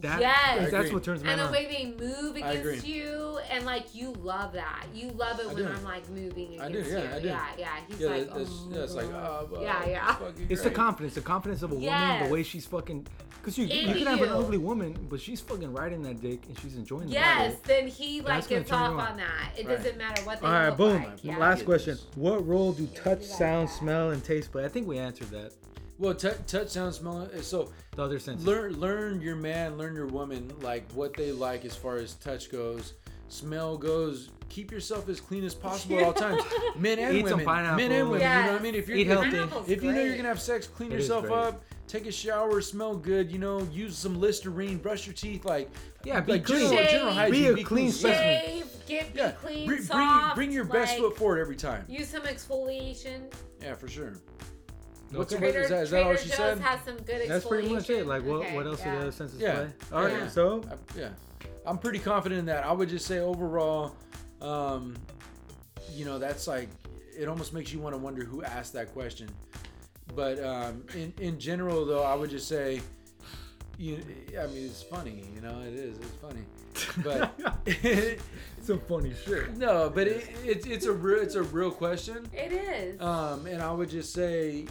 That, Yes. That's what turns a and the way they move against you, and like you love that. You love it I when do. I'm like moving I do, against yeah, you. I do. Yeah, yeah. He's Yeah, like, that's, oh, yeah, it's like, oh, well, yeah, yeah. fucking It's the confidence, the confidence of a woman, the way she's fucking. Because you, you can have an ugly woman, but she's fucking riding that dick and she's enjoying that. Yes, it. then he like That's gets off on. on that. It Right. doesn't matter what they All right, look boom. like. Yeah. Last question. What role do touch, sound, smell, and taste play? I think we answered that. Well, t- touch, sound, smell. Uh, so The other senses. learn, learn your man, learn your woman, like what they like as far as touch goes, smell goes. Keep yourself as clean as possible at all times. Men and Eat some women. pineapple. Men and women. You know what I mean? If you're Eat if, healthy. If you know you're gonna have sex, clean It is yourself up. Take a shower, smell good. You know, use some Listerine, brush your teeth. Like Yeah, be like clean. General, general hygiene. Be a clean specimen. Shave, get be Yeah, clean, bring, bring, soft. bring your best like, foot forward every time. Use some exfoliation. Yeah, for sure. What's Okay. what, Trader, is that, is that all she Joe's said? has some good That's pretty much it. Like, what Okay, what else yeah. do the senses Yeah. play? All right, Yeah. so I- yeah, I'm pretty confident in that. I would just say overall, um, you know, that's like it almost makes you want to wonder who asked that question. But um, in in general, though, I would just say, you, I mean, it's funny. You know, it is. It's funny, but some funny shit. no, but it, it's it's a real it's a real question. It is. Um, and I would just say,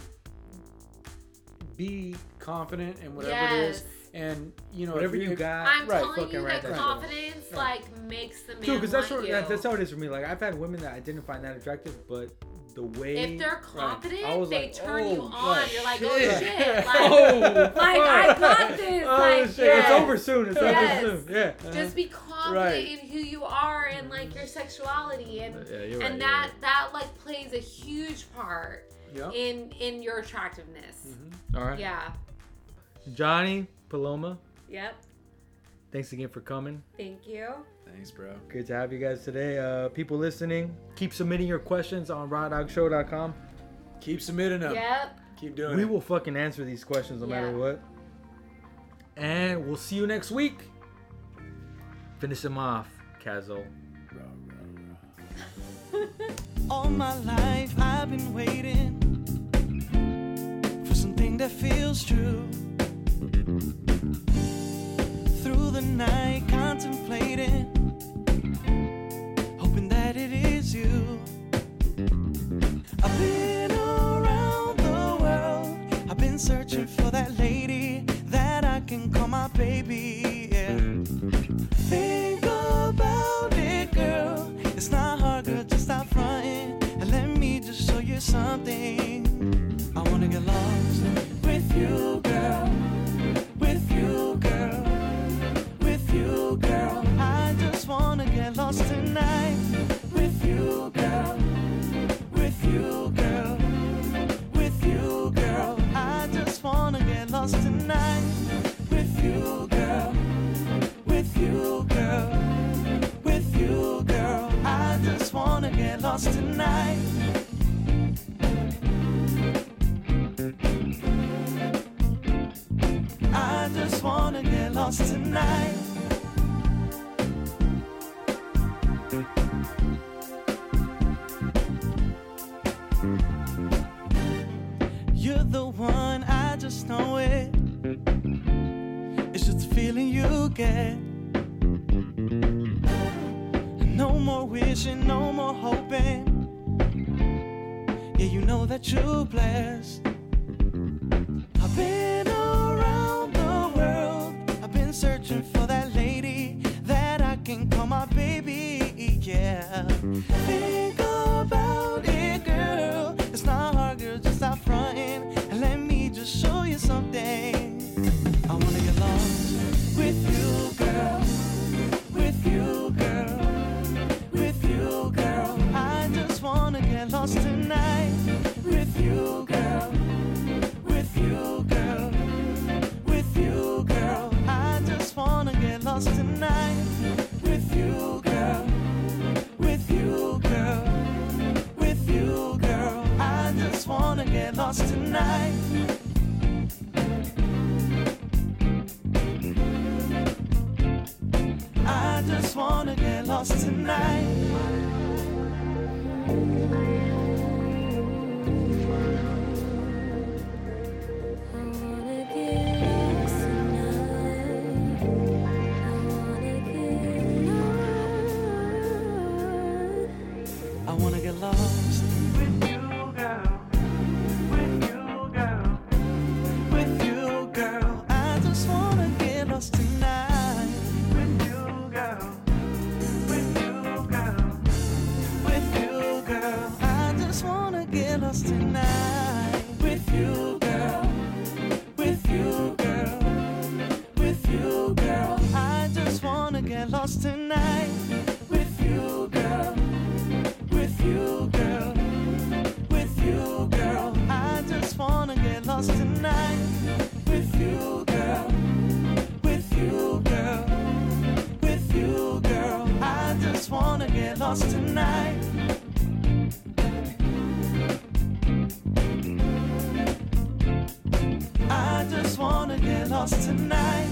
be confident in whatever it yes. is, and you know, Whatever if you got. I'm right, telling you write that that confidence Right. like makes the man Dude, because that's what that, that's how it is for me. Like I've had women that I didn't find that attractive, but the way if they're confident, I was they like, turn oh, you on. right, You're like, oh shit. shit, like, oh, like I got this. Oh like, shit, yes. it's over soon. It's Yes. over soon. Yeah. Uh-huh. Just be confident Right. in who you are and like your sexuality and Yeah, you're right, and you're that right. that like plays a huge part Yeah. in in your attractiveness. All right. Yeah. Johnny Paloma, Yep. thanks again for coming. Thank you. Thanks, bro. Great to have you guys today. Uh, people listening, keep submitting your questions on rawdogshow.com. Keep submitting them. Yep. Keep doing We it. We will fucking answer these questions no matter what. And we'll see you next week. Finish them off, Kazo. All my life I've been waiting for something that feels true. Through the night, contemplating, hoping that it is you. I've been around the world, I've been searching for that lady that I can call my baby. Something. I wanna get lost with you, girl. With you, girl. With you, girl. I just wanna get lost tonight. With you, girl. With you, girl. With you, girl. I just wanna get lost tonight. With you, girl with you, girl. With you, girl. I just wanna get lost tonight. Wanna get lost tonight. You're the one, I just know it. It's just a feeling you get. No more wishing, no more hoping. Yeah, you know that you're blessed. I've been been searching for that lady that I can call my baby. Yeah. Think about it, girl. It's not hard, girl. Just stop fronting and let me just show you something. Tonight. I just wanna get lost tonight. lost tonight. I just wanna get lost tonight.